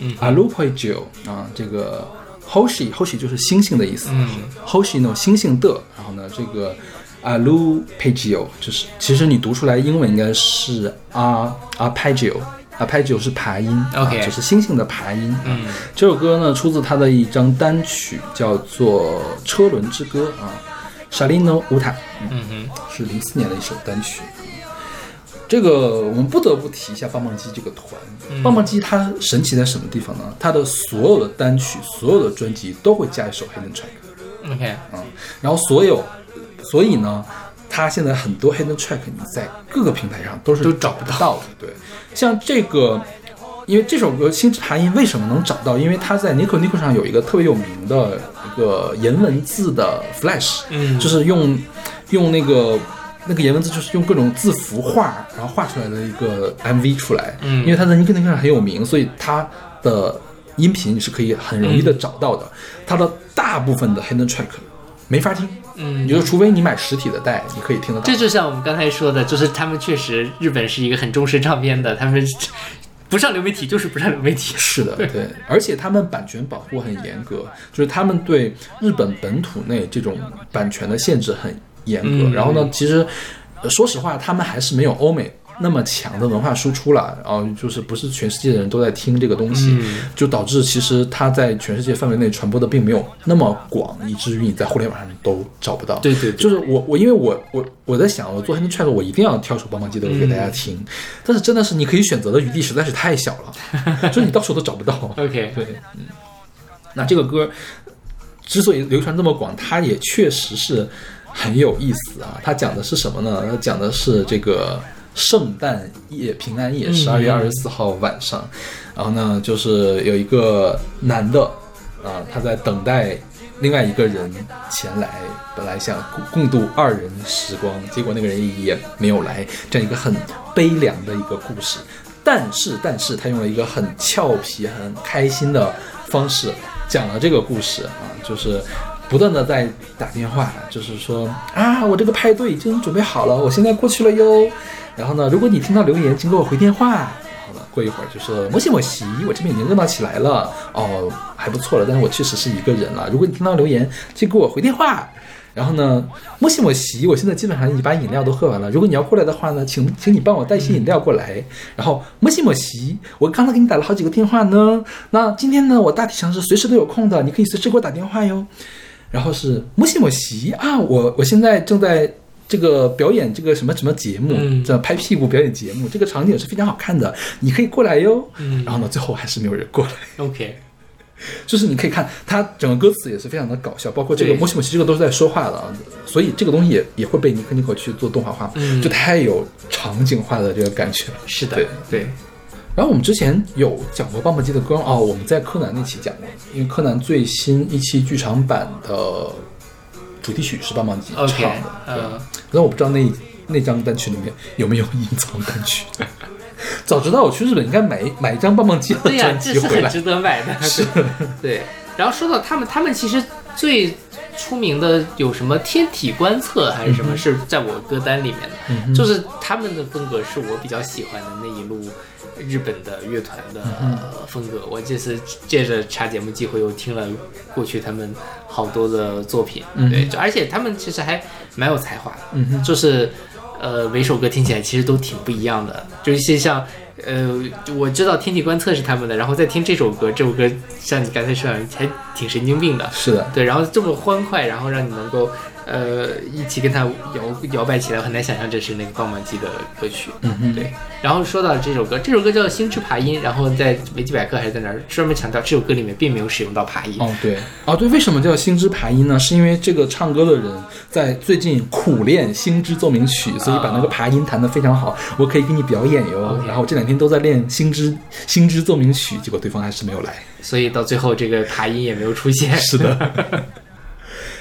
嗯，Alupejo 啊，这个 Hoshi Hoshi 就是星星的意思、嗯。h o s h i no 星星的，然后呢，这个 Alupejo 就是其实你读出来英文应该是 a arpeggio。arpeggio 是爬音 OK 啊，就是星星的爬音。啊嗯。这首歌呢出自他的一张单曲，叫做《车轮之歌》啊，沙利诺乌塔，嗯哼，是零四年的一首单曲。这个我们不得不提一下棒棒鸡这个团。嗯棒棒鸡它神奇在什么地方呢？它的所有的单曲、所有的专辑都会加一首 hidden track，OK，嗯，然后所有，所以呢，它现在很多 hidden track 你在各个平台上都是都找找不不到的。对，像这个，因为这首歌《星之爬音》为什么能找到？因为它在 Nico Nico 上有一个特别有名的一个颜文字的 Flash，嗯就是用用那个。那个颜文字就是用各种字符画，然后画出来的一个 MV 出来。嗯因为它在 Nico 上很有名，所以它的音频你是可以很容易的找到的。它的大部分的 hidden track 没法听，嗯也就是除非你买实体的带，你可以听得到。这就像我们刚才说的，就是他们确实日本是一个很重视唱片的，他们 不上流媒体就是不上流媒体。是的，对，而且他们版权保护很严格，就是他们对日本本土内这种版权的限制很严格。嗯然后呢，其实呃说实话，他们还是没有欧美那么强的文化输出了。然后就是不是全世界的人都在听这个东西，嗯就导致其实它在全世界范围内传播的并没有那么广，以至于你在互联网上都找不到。对对对就是我我因为我我我在想，我做 hidden track 我一定要挑出棒棒鸡的歌给大家听，但是真的是你可以选择的余地实在是太小了，就是你到时候都找不到。OK，对，嗯，那这个歌之所以流传这么广，它也确实是很有意思啊。它讲的是什么呢？它讲的是这个圣诞夜、平安夜，十二月二十四号晚上，然后呢，就是有一个男的啊，他在等待另外一个人前来，本来想共共度二人时光，结果那个人也没有来，这样一个很悲凉的一个故事。但是，但是他用了一个很俏皮、很开心的方式讲了这个故事啊，就是不断的在打电话，就是说啊，我这个派对已经准备好了，我现在过去了哟。然后呢，如果你听到留言，请给我回电话。然后呢，过一会儿就说摩西摩西，我这边已经热闹起来了，哦，还不错了，但是我确实是一个人了。如果你听到留言，请给我回电话。然后呢，摩西摩西，我现在基本上已经把饮料都喝完了。如果你要过来的话呢，请请你帮我带些饮料过来。然后摩西摩西，我刚才给你打了好几个电话呢。那今天呢，我大体上是随时都有空的，你可以随时给我打电话哟。然后是摩西摩西啊，我我现在正在这个表演这个什么什么节目，嗯。这拍屁股表演节目，这个场景是非常好看的，你可以过来哟。嗯。然后呢，最后还是没有人过来。OK，就是你可以看它整个歌词也是非常的搞笑，包括这个对。摩西摩西这个都是在说话的，啊，所以这个东西也也会被尼克尼克去做动画化，嗯。就太有场景化的这个感觉了。是的对，对，然后我们之前有讲过棒棒鸡的歌哦，我们在柯南那期讲过，因为柯南最新一期剧场版的主题曲是棒棒鸡唱 OK，的，呃对，但我不知道那那张单曲里面有没有隐藏单曲。早知道我去日本应该买买一张棒棒鸡的对呀、专辑回来。这是很值得买的。是，对，然后说到他们，他们其实最出名的有什么天体观测还是什么，是在我歌单里面的，嗯就是他们的风格是我比较喜欢的那一路日本的乐团的嗯。风格。我这次借着查节目机会又听了过去他们好多的作品，嗯。对，就而且他们其实还蛮有才华的，嗯哼。就是呃每首歌听起来其实都挺不一样的，就一些像。呃，我知道天体观测是他们的，然后再听这首歌，这首歌像你刚才说的，还挺神经病的，是的，对，然后这么欢快，然后让你能够呃一起跟他摇摇摆起来，我很难想象这是那个棒棒鸡的歌曲。嗯哼，对，然后说到这首歌，这首歌叫《星之爬音》，然后在维基百科还是在哪儿专门强调这首歌里面并没有使用到爬音。哦，对，哦，对，为什么叫星之爬音呢？是因为这个唱歌的人在最近苦练星之奏鸣曲，所以把那个爬音弹得非常好。我可以给你表演哟。然后这两天都在练星之星之奏鸣曲，结果对方还是没有来。所以到最后这个爬音也没有出现。是的。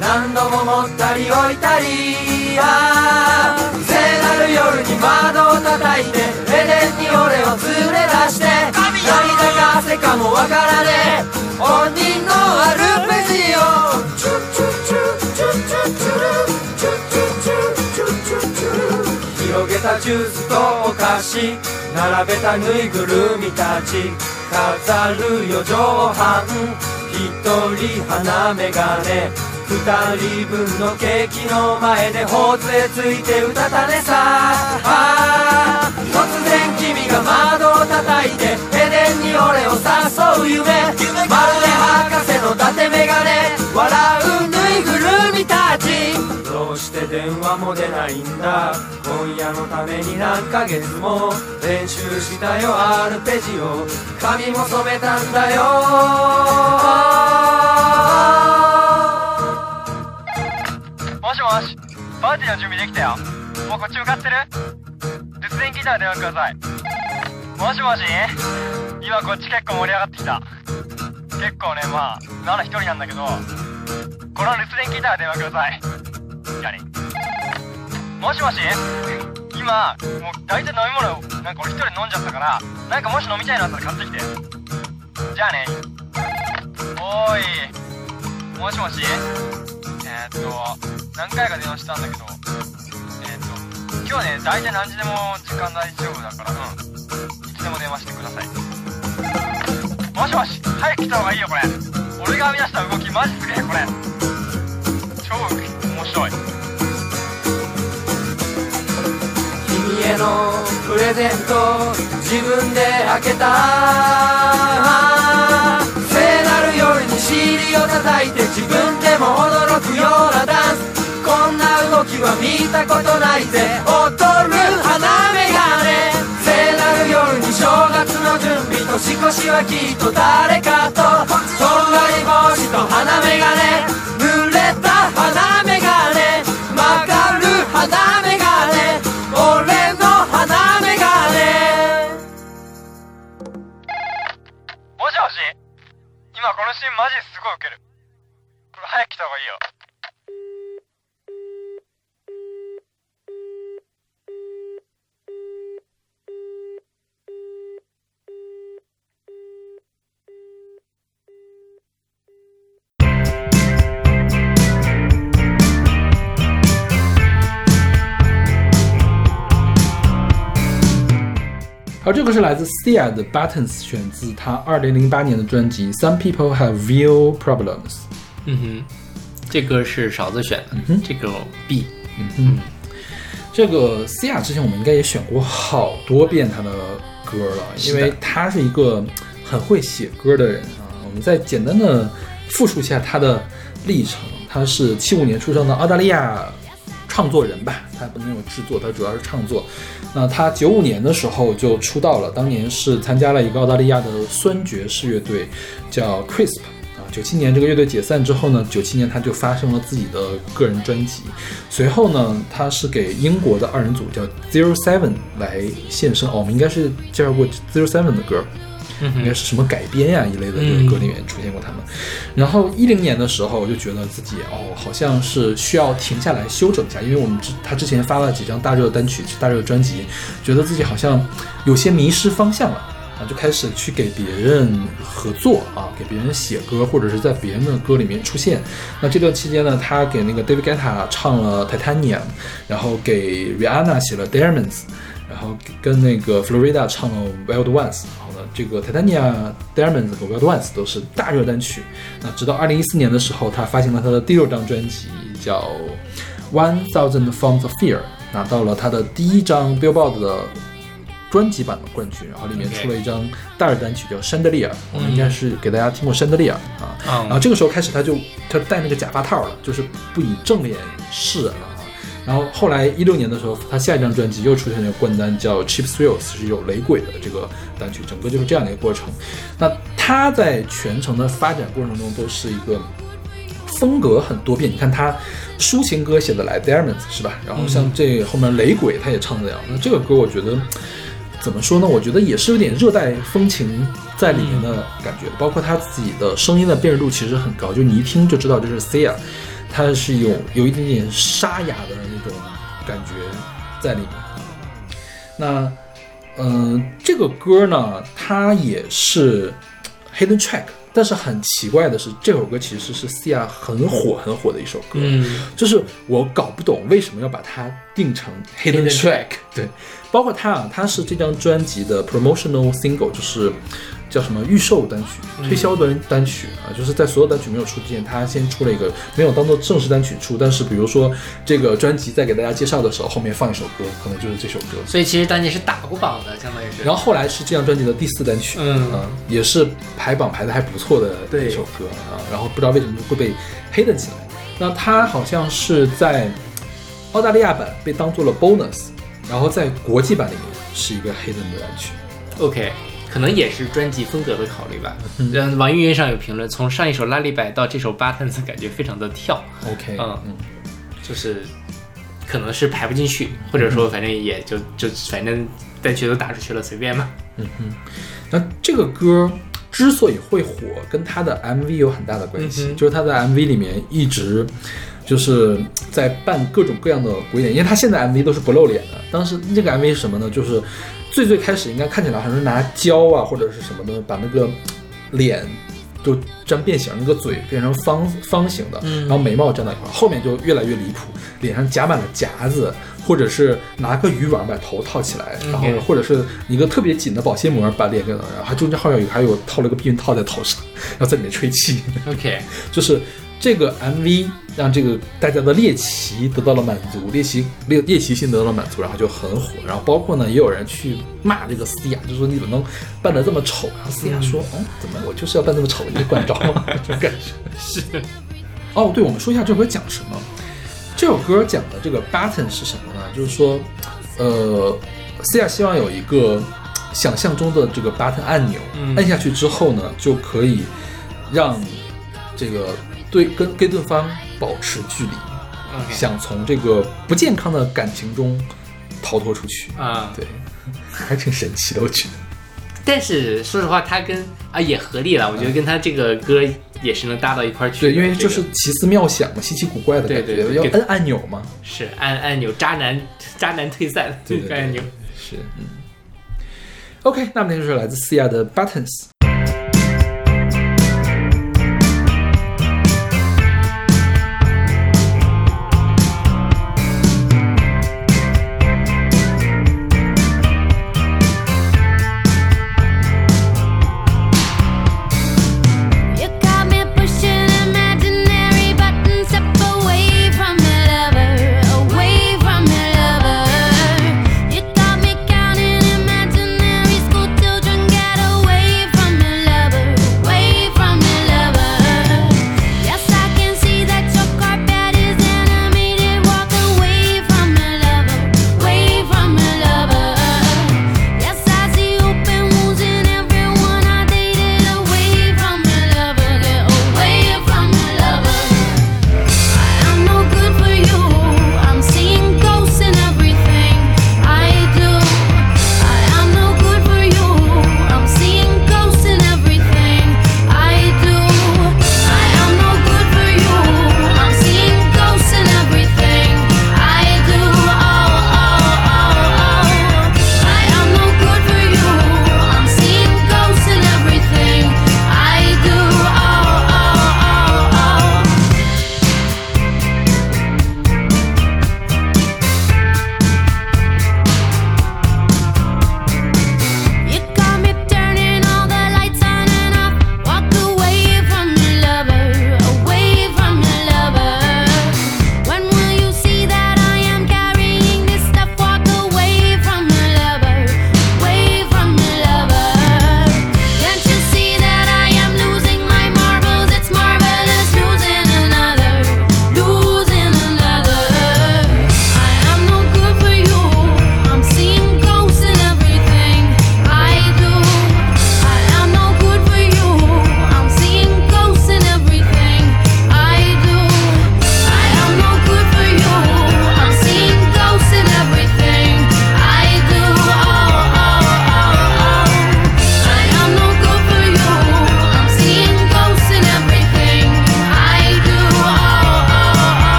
何度も持ったり置いたりあ聖なる夜に窓を叩いてエデンに俺を連れ出して涙か汗かもわからねえ本人のアルペジオ。広げたジュースとお菓子並べたぬいぐるみたち飾る四畳半一人鼻眼鏡二人分のケーキの前で頬杖ついて歌たたねさ。突然君が窓を叩いてエデンに俺を誘う夢。まるで博士の伊達メガネ。笑うぬいぐるみたち。どうして電話も出ないんだ。今夜のために何ヶ月も。練習したよアルペジオ。髪も染めたんだよ。しもし。パーティーの準備できたよ。もうこっち向かってる？留守電聞いたら電話ください。もしもし？今こっち結構盛り上がってきた。結構ねまあまだ一人なんだけど。この留守電聞いたら電話ください。じゃあねもしもし？今もう大体飲み物なんか俺一人飲んじゃったからなんかもし飲みたいのあったら買ってきて。じゃあね。おーい。もしもし？え、っと何回か電話したんだけどえ、っと今日ね大体何時でも時間大丈夫だからうんいつでも電話してください。もしもし早く来た方がいいよこれ。俺が編み出した動きマジすげえこれ。超面白い。君へのプレゼント自分で開けた。尻を叩いて自分でも驚くようなダンス。こんな動きは見たことないぜ。踊る花眼鏡。聖なる夜に正月の準備。年越しはきっと誰か个是来自 Sia 的 Buttons，选自他二零零八年的专辑《Some People Have Real Problems》。嗯哼，这歌是勺子选的，嗯哼这个 B。嗯哼这个 Sia 之前我们应该也选过好多遍他的歌了，因为他是一个很会写歌的人啊。我们再简单的复述一下他的历程，他是七五年出生的澳大利亚创作人吧，他不能有制作，他主要是创作。那他九五年的时候就出道了，当年是参加了一个澳大利亚的酸爵士乐队，叫 Crisp。啊，九七年这个乐队解散之后呢，九七年他就发行了自己的个人专辑。随后呢，他是给英国的二人组叫 Zero Seven 来献声。哦，我们应该是介绍过 Zero Seven 的歌，应该是什么改编呀、一类的这个歌里面出现过他们。然后一零年的时候，我就觉得自己哦，好像是需要停下来休整一下，因为我们之他之前发了几张大热单曲、大热专辑，觉得自己好像有些迷失方向了。啊，就开始去给别人合作啊，给别人写歌，或者是在别人的歌里面出现。那这段期间呢，他给那个 David Guetta 唱了 Titanium，然后给 Rihanna 写了 Diamonds，然后跟那个 Florida 唱了 Wild Ones。这个 Titania、Diamonds 和 Wild Ones 都是大热单曲。那直到二零一四年的时候，他发行了他的第六张专辑，叫 One Thousand Forms of Fear，拿到了他的第一张 Billboard 的专辑版的冠军，然后里面出了一张大热单曲叫《山德利尔》，我们应该是给大家听过《山德利尔》啊。嗯然后这个时候开始，他就他戴那个假发套了，就是不以正脸示人了啊。然后后来一六年的时候，他下一张专辑又出现了一个冠单，叫《Cheap Thrills》，是有雷鬼的这个单曲，整个就是这样的一个过程。那他在全程的发展过程中都是一个风格很多变。你看他抒情歌写的来《Diamonds》是吧？然后像这后面雷鬼他也唱这样。那这个歌我觉得怎么说呢？我觉得也是有点热带风情在里面的感觉，包括他自己的声音的辨识度其实很高，就你一听就知道这是 Sia，他是有有一点点沙哑的感觉在里面。那嗯、这个歌呢，它也是 hidden track，但是很奇怪的是，这首歌其实是 Sia 很火很火的一首歌。嗯，就是我搞不懂为什么要把它定成 hidden Hidden track。对，包括它啊，它是这张专辑的 promotional single，就是叫什么预售单曲、推销单单曲啊，就是在所有单曲没有出之前，他先出了一个没有当做正式单曲出，但是比如说这个专辑在给大家介绍的时候，后面放一首歌，可能就是这首歌。所以其实当年是打过榜的，相当于是。然后后来是这张专辑的第四单曲，嗯啊也是排榜排的还不错的对一首歌啊。然后不知道为什么会被黑了起来。那它好像是在澳大利亚版被当做了 bonus，然后在国际版里面是一个黑的单曲。OK，可能也是专辑风格的考虑吧。嗯，网易云上有评论，从上一首拉力摆到这首 Buttons，感觉非常的跳，OK，嗯就是可能是排不进去，或者说反正也就就反正单曲都打出去了，随便嘛。嗯那这个歌之所以会火，跟他的 MV 有很大的关系，嗯就是他在 MV 里面一直就是在扮各种各样的鬼脸，因为他现在 MV 都是不露脸的。当时这个 MV 是什么呢？就是最最开始应该看起来好像是拿胶啊或者是什么的，把那个脸就粘变形，那个嘴变成方方形的，然后眉毛粘到一块儿，后面就越来越离谱，脸上夹满了夹子，或者是拿个渔网把头套起来，然后或者是一个特别紧的保鲜膜把脸给，然后还中间好像有还有套了个避孕套在头上，然后在里面吹气，OK，就是这个 MV 让这个大家的猎奇得到了满足，猎奇猎猎奇心得到了满足，然后就很火。然后包括呢，也有人去骂这个思雅，就说你怎么能扮得这么丑？然后思雅说，嗯，怎么我就是要扮这么丑，你管着吗？这种感觉是。哦，对，我们说一下这首歌讲什么。这首歌讲的这个 button 是什么呢？就是说，呃，思雅希望有一个想象中的这个 button 按钮，嗯按下去之后呢，就可以让这个对跟跟对方保持距离想从这个不健康的感情中逃脱出去。啊，对，还挺神奇的，我觉得。但是说实话，他跟啊也合理了，我觉得跟他这个歌也是能搭到一块儿去。对，因为就是奇思妙想嘛，稀奇古怪的感觉，对对对给要摁按钮嘛。是按按钮，渣男渣男退散，对对对按钮。是，嗯。OK，那么这就是来自思亚的 Buttons。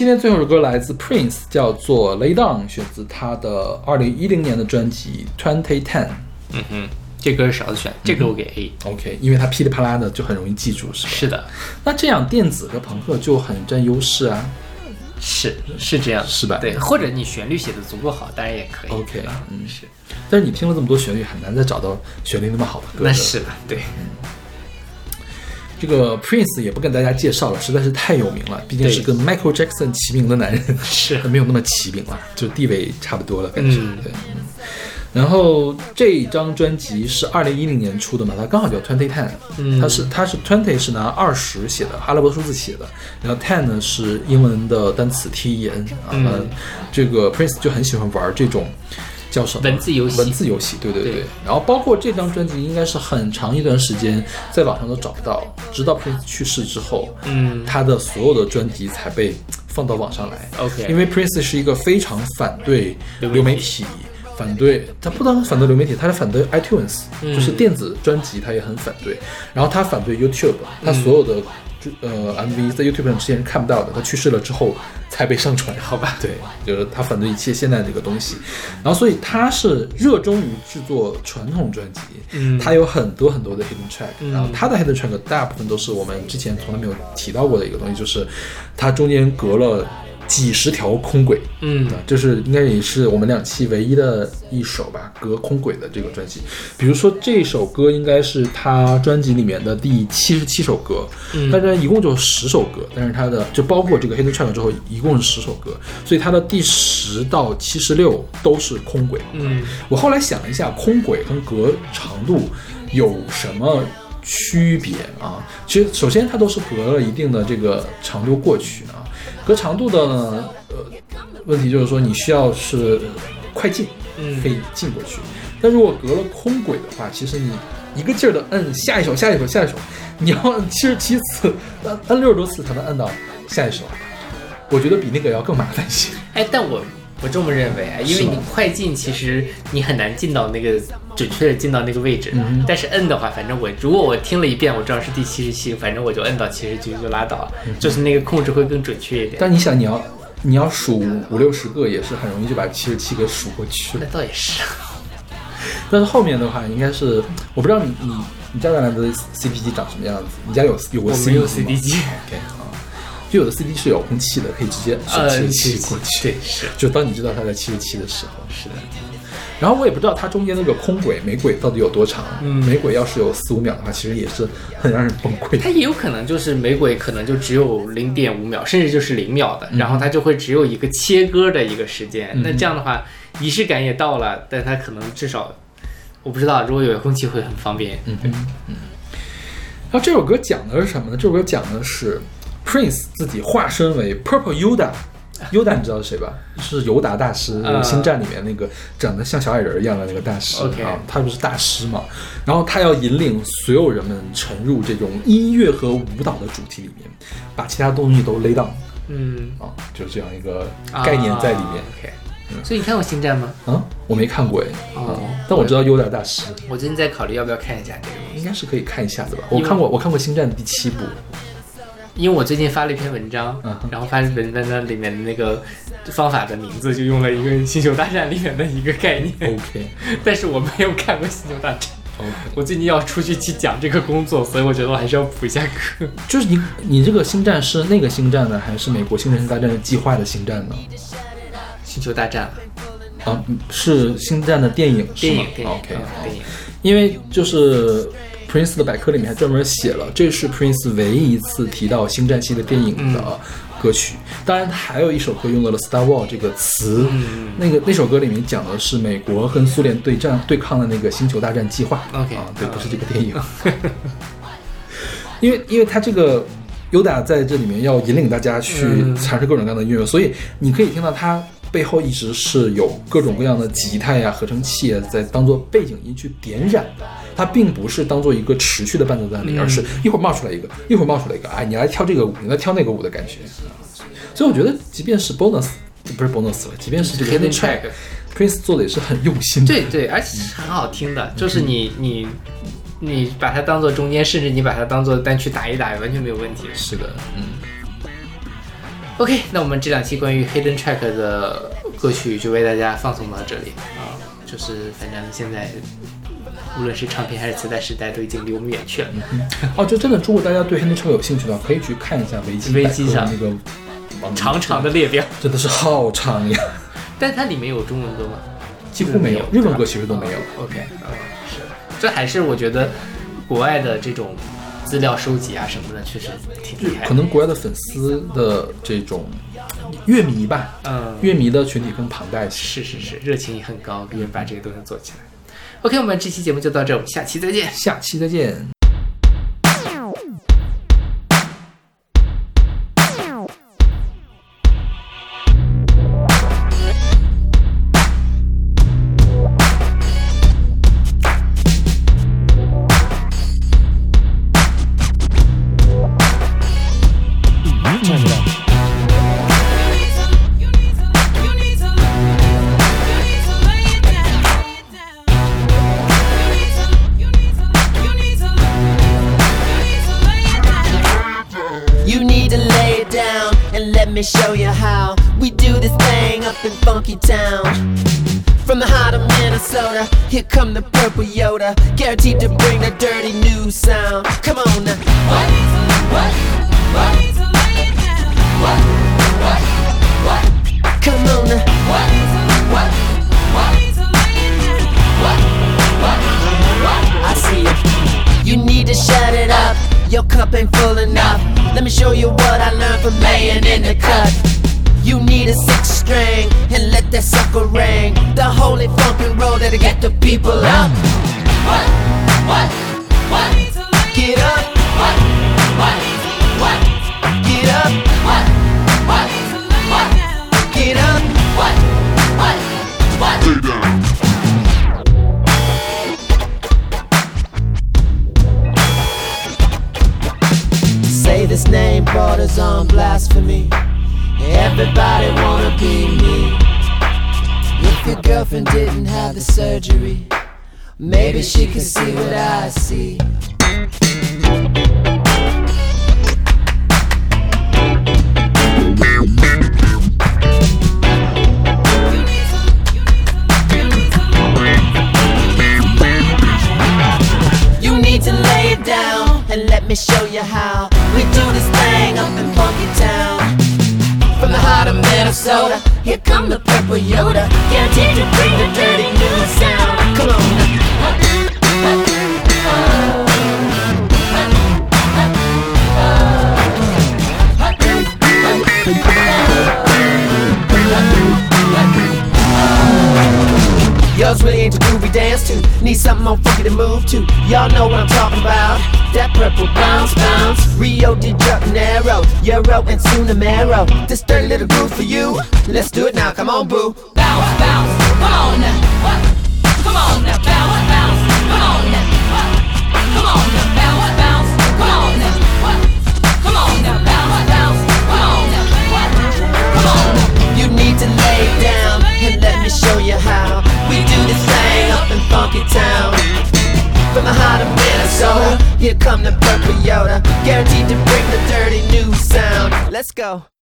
今天最后一首歌来自 Prince，叫做《Lay Down》，选自他的二零一零年的专辑《Twenty Ten》。嗯哼，这歌是勺子选，这歌我给 A。OK，因为它噼里啪啦的就很容易记住，是吧？是的，那这样电子和朋克就很占优势啊。是是这样，是吧对，或者你旋律写的足够好，当然也可以。OK，啊嗯是，但是你听了这么多旋律，很难再找到旋律那么好的歌。那是的，对，这个 Prince 也不跟大家介绍了，实在是太有名了，毕竟是跟 Michael Jackson 齐名的男人，是。没有那么齐名了，就地位差不多了，感觉、嗯。对。嗯然后这张专辑是二零一零年出的嘛，它刚好叫 Twenty Ten，嗯。它是它是 Twenty 是拿二十写的，阿拉伯数字写的，然后 Ten 呢是英文的单词 T E N 啊，嗯。呃这个 Prince 就很喜欢玩这种叫什么文字游戏文字游戏，对对对。对然后包括这张专辑应该是很长一段时间在网上都找不到，直到 Prince 去世之后，嗯他的所有的专辑才被放到网上来。OK 因为 Prince 是一个非常反对流媒体。反对他不单反对流媒体，他是反对 iTunes，、嗯就是电子专辑，他也很反对。然后他反对 YouTube，他所有的就呃 MV 在 YouTube 上之前是看不到的，他去世了之后才被上传。好吧对，就是他反对一切现在这个东西。然后所以他是热衷于制作传统专辑，嗯他有很多很多的 hidden track，、嗯然后他的 hidden track 大部分都是我们之前从来没有提到过的一个东西，就是他中间隔了几十条空轨。嗯啊，这是应该也是我们两期唯一的一首吧，隔空轨的这个专辑。比如说这首歌应该是他专辑里面的第七十七首歌，嗯但是一共就十首歌，但是他的就包括这个 hidden track 之后，一共是十首歌，所以他的第十到七十六都是空轨。嗯我后来想了一下，空轨跟隔长度有什么区别啊？其实首先它都是隔了一定的这个长度过去啊，隔长度的呢，呃，问题就是说你需要是快进，嗯可以进过去。但如果隔了空轨的话，其实你一个劲儿的摁下一首、下一首、下一首，你要摁七十七次，摁摁六十多次才能摁到下一首。我觉得比那个要更麻烦一些。哎，但我不这么认为啊，因为你快进，其实你很难进到那个准确的进到那个位置。嗯但是摁的话，反正我如果我听了一遍，我知道是第七十七，反正我就摁到七十七就拉倒了，就是那个控制会更准确一点。但你想，你要你要数五六十个，也是很容易就把七十七给数过去了那。倒也是，但是后面的话，应该是我不知道你你你家原来的 cp 机长什么样子？你家有有过我 CD 没有机吗 CD 机。OK 啊，就有的 CD 是遥控器的，可以直接选呃，过去。对，是就当你知道它在七十七的时候，是的，然后我也不知道它中间那个空轨每轨到底有多长。嗯每轨要是有四五秒的话，其实也是很让人崩溃它。也有可能就是每轨可能就只有零点五秒，甚至就是零秒的，然后它就会只有一个切割的一个时间。嗯那这样的话，仪式感也到了，但它可能至少，我不知道，如果有遥控器会很方便。嗯嗯嗯。然后这首歌讲的是什么呢？这首歌讲的是 Prince 自己化身为 Purple Yoda。Yoda 你知道是谁吧？是尤达大师，呃星战里面那个长得像小矮人一样的那个大师啊，他不是大师嘛？然后他要引领所有人们沉入这种音乐和舞蹈的主题里面，把其他东西都 lay down 嗯，啊，就是这样一个概念在里面啊。OK，所以你看过《星战》吗？啊，我没看过哎，哦啊但我知道 Yoda 大师我最近在考虑要不要看一下这个，应该是可以看一下的吧？我看过，我看过《星战》第七部，因为我最近发了一篇文章嗯，然后发现文章里面的那个方法的名字就用了一个《星球大战》里面的一个概念，OK。但是我没有看过《星球大战》。OK，我最近要出去去讲这个工作，所以我觉得我还是要补一下课。就是你你这个星战是那个星战呢，还是美国星球大战计划的星战呢？星球大战。啊，是星战的电影是吗？电影，OK，嗯电影，因为就是 Prince 的百科里面还专门写了，这是 Prince 唯一一次提到星战系的电影的歌曲。当然，还有一首歌用到了 Star War 这个词，嗯那个那首歌里面讲的是美国跟苏联对战对抗的那个星球大战计划。OK，啊，对，嗯不是这个电影。因为因为他这个 Yoda 在这里面要引领大家去嗯尝试各种各样的音乐，所以你可以听到他背后一直是有各种各样的吉他呀、合成器啊，在当做背景音去点染的。它并不是当做一个持续的伴奏在那里，嗯而是一会儿冒出来一个，一会儿冒出来一个，哎，你来跳这个舞，你来跳那个舞的感觉。所以我觉得，即便是 bonus，不是 bonus 了，即便是这个 Hidden hidden track track，Prince 做的也是很用心的。对对，而且是很好听的，就是你你你把它当做中间，甚至你把它当做单曲打一打，完全没有问题。是的，嗯。OK，那我们这两期关于 Hidden Track 的歌曲就为大家放送到这里啊，就是反正现在无论是唱片还是磁带时代都已经离我们远去了。哦，就真的，如果大家对黑灯车有兴趣的话，可以去看一下维基维基上那个长长的列表，真的是好长呀，但它里面有中文歌吗？几乎没有，日文歌其实都没有。OK，嗯，是，这还是我觉得国外的这种资料收集啊什么的，确实挺厉害。可能国外的粉丝的这种乐迷吧，嗯，乐迷的群体更庞大一些。是是是，热情也很高，可以把这个东西做起来。OK，我们这期节目就到这，我们下期再见。下期再见。It down and let me show you how we do this thing up in Funky Town. From the heart of Minnesota, here come the purple Yoda, guaranteed to bring the dirty new sound. Come on now. What? What? What? What? What? What? Come on now. What? What? What? What? What? What? I see you. You need to shut it up. Your cup ain't full enough. Let me show you what I learned from laying in the cut. You need a six string and let that sucker ring. The holy funk and roll that'll get the people up. What? What? What? Get up. What? What? What? Get up. What? What? What? Get up. What? What? What? This name borders on blasphemy. Everybody wanna be me. If your girlfriend didn't have the surgery, maybe she could see what I see. You need to lay it down and let me show you how we do this thing up in Funky Town. From the heart of Minnesota, here come the purple Yoda, guaranteed to bring the dirty new sound. Come on Yours really ain't the groove we dance to. Need something more funky to move to. Y'all know what I'm talking about. That purple bounce, bounce. Rio de Janeiro, Euro and Sunamero. This dirty little groove for you. Let's do it now. Come on, boo. Bounce, bounce. Come on now. What? Come on now. Bounce, bounce. Come on now. What? Come on now. Bounce, bounce. Come on now. What? Come on now. Bounce, bounce. Come on now. What? Come on now. You need to lay down and let me show you how Funky Town. From the heart of Minnesota, here come the purple Yoda, guaranteed to bring the dirty new sound. Let's go.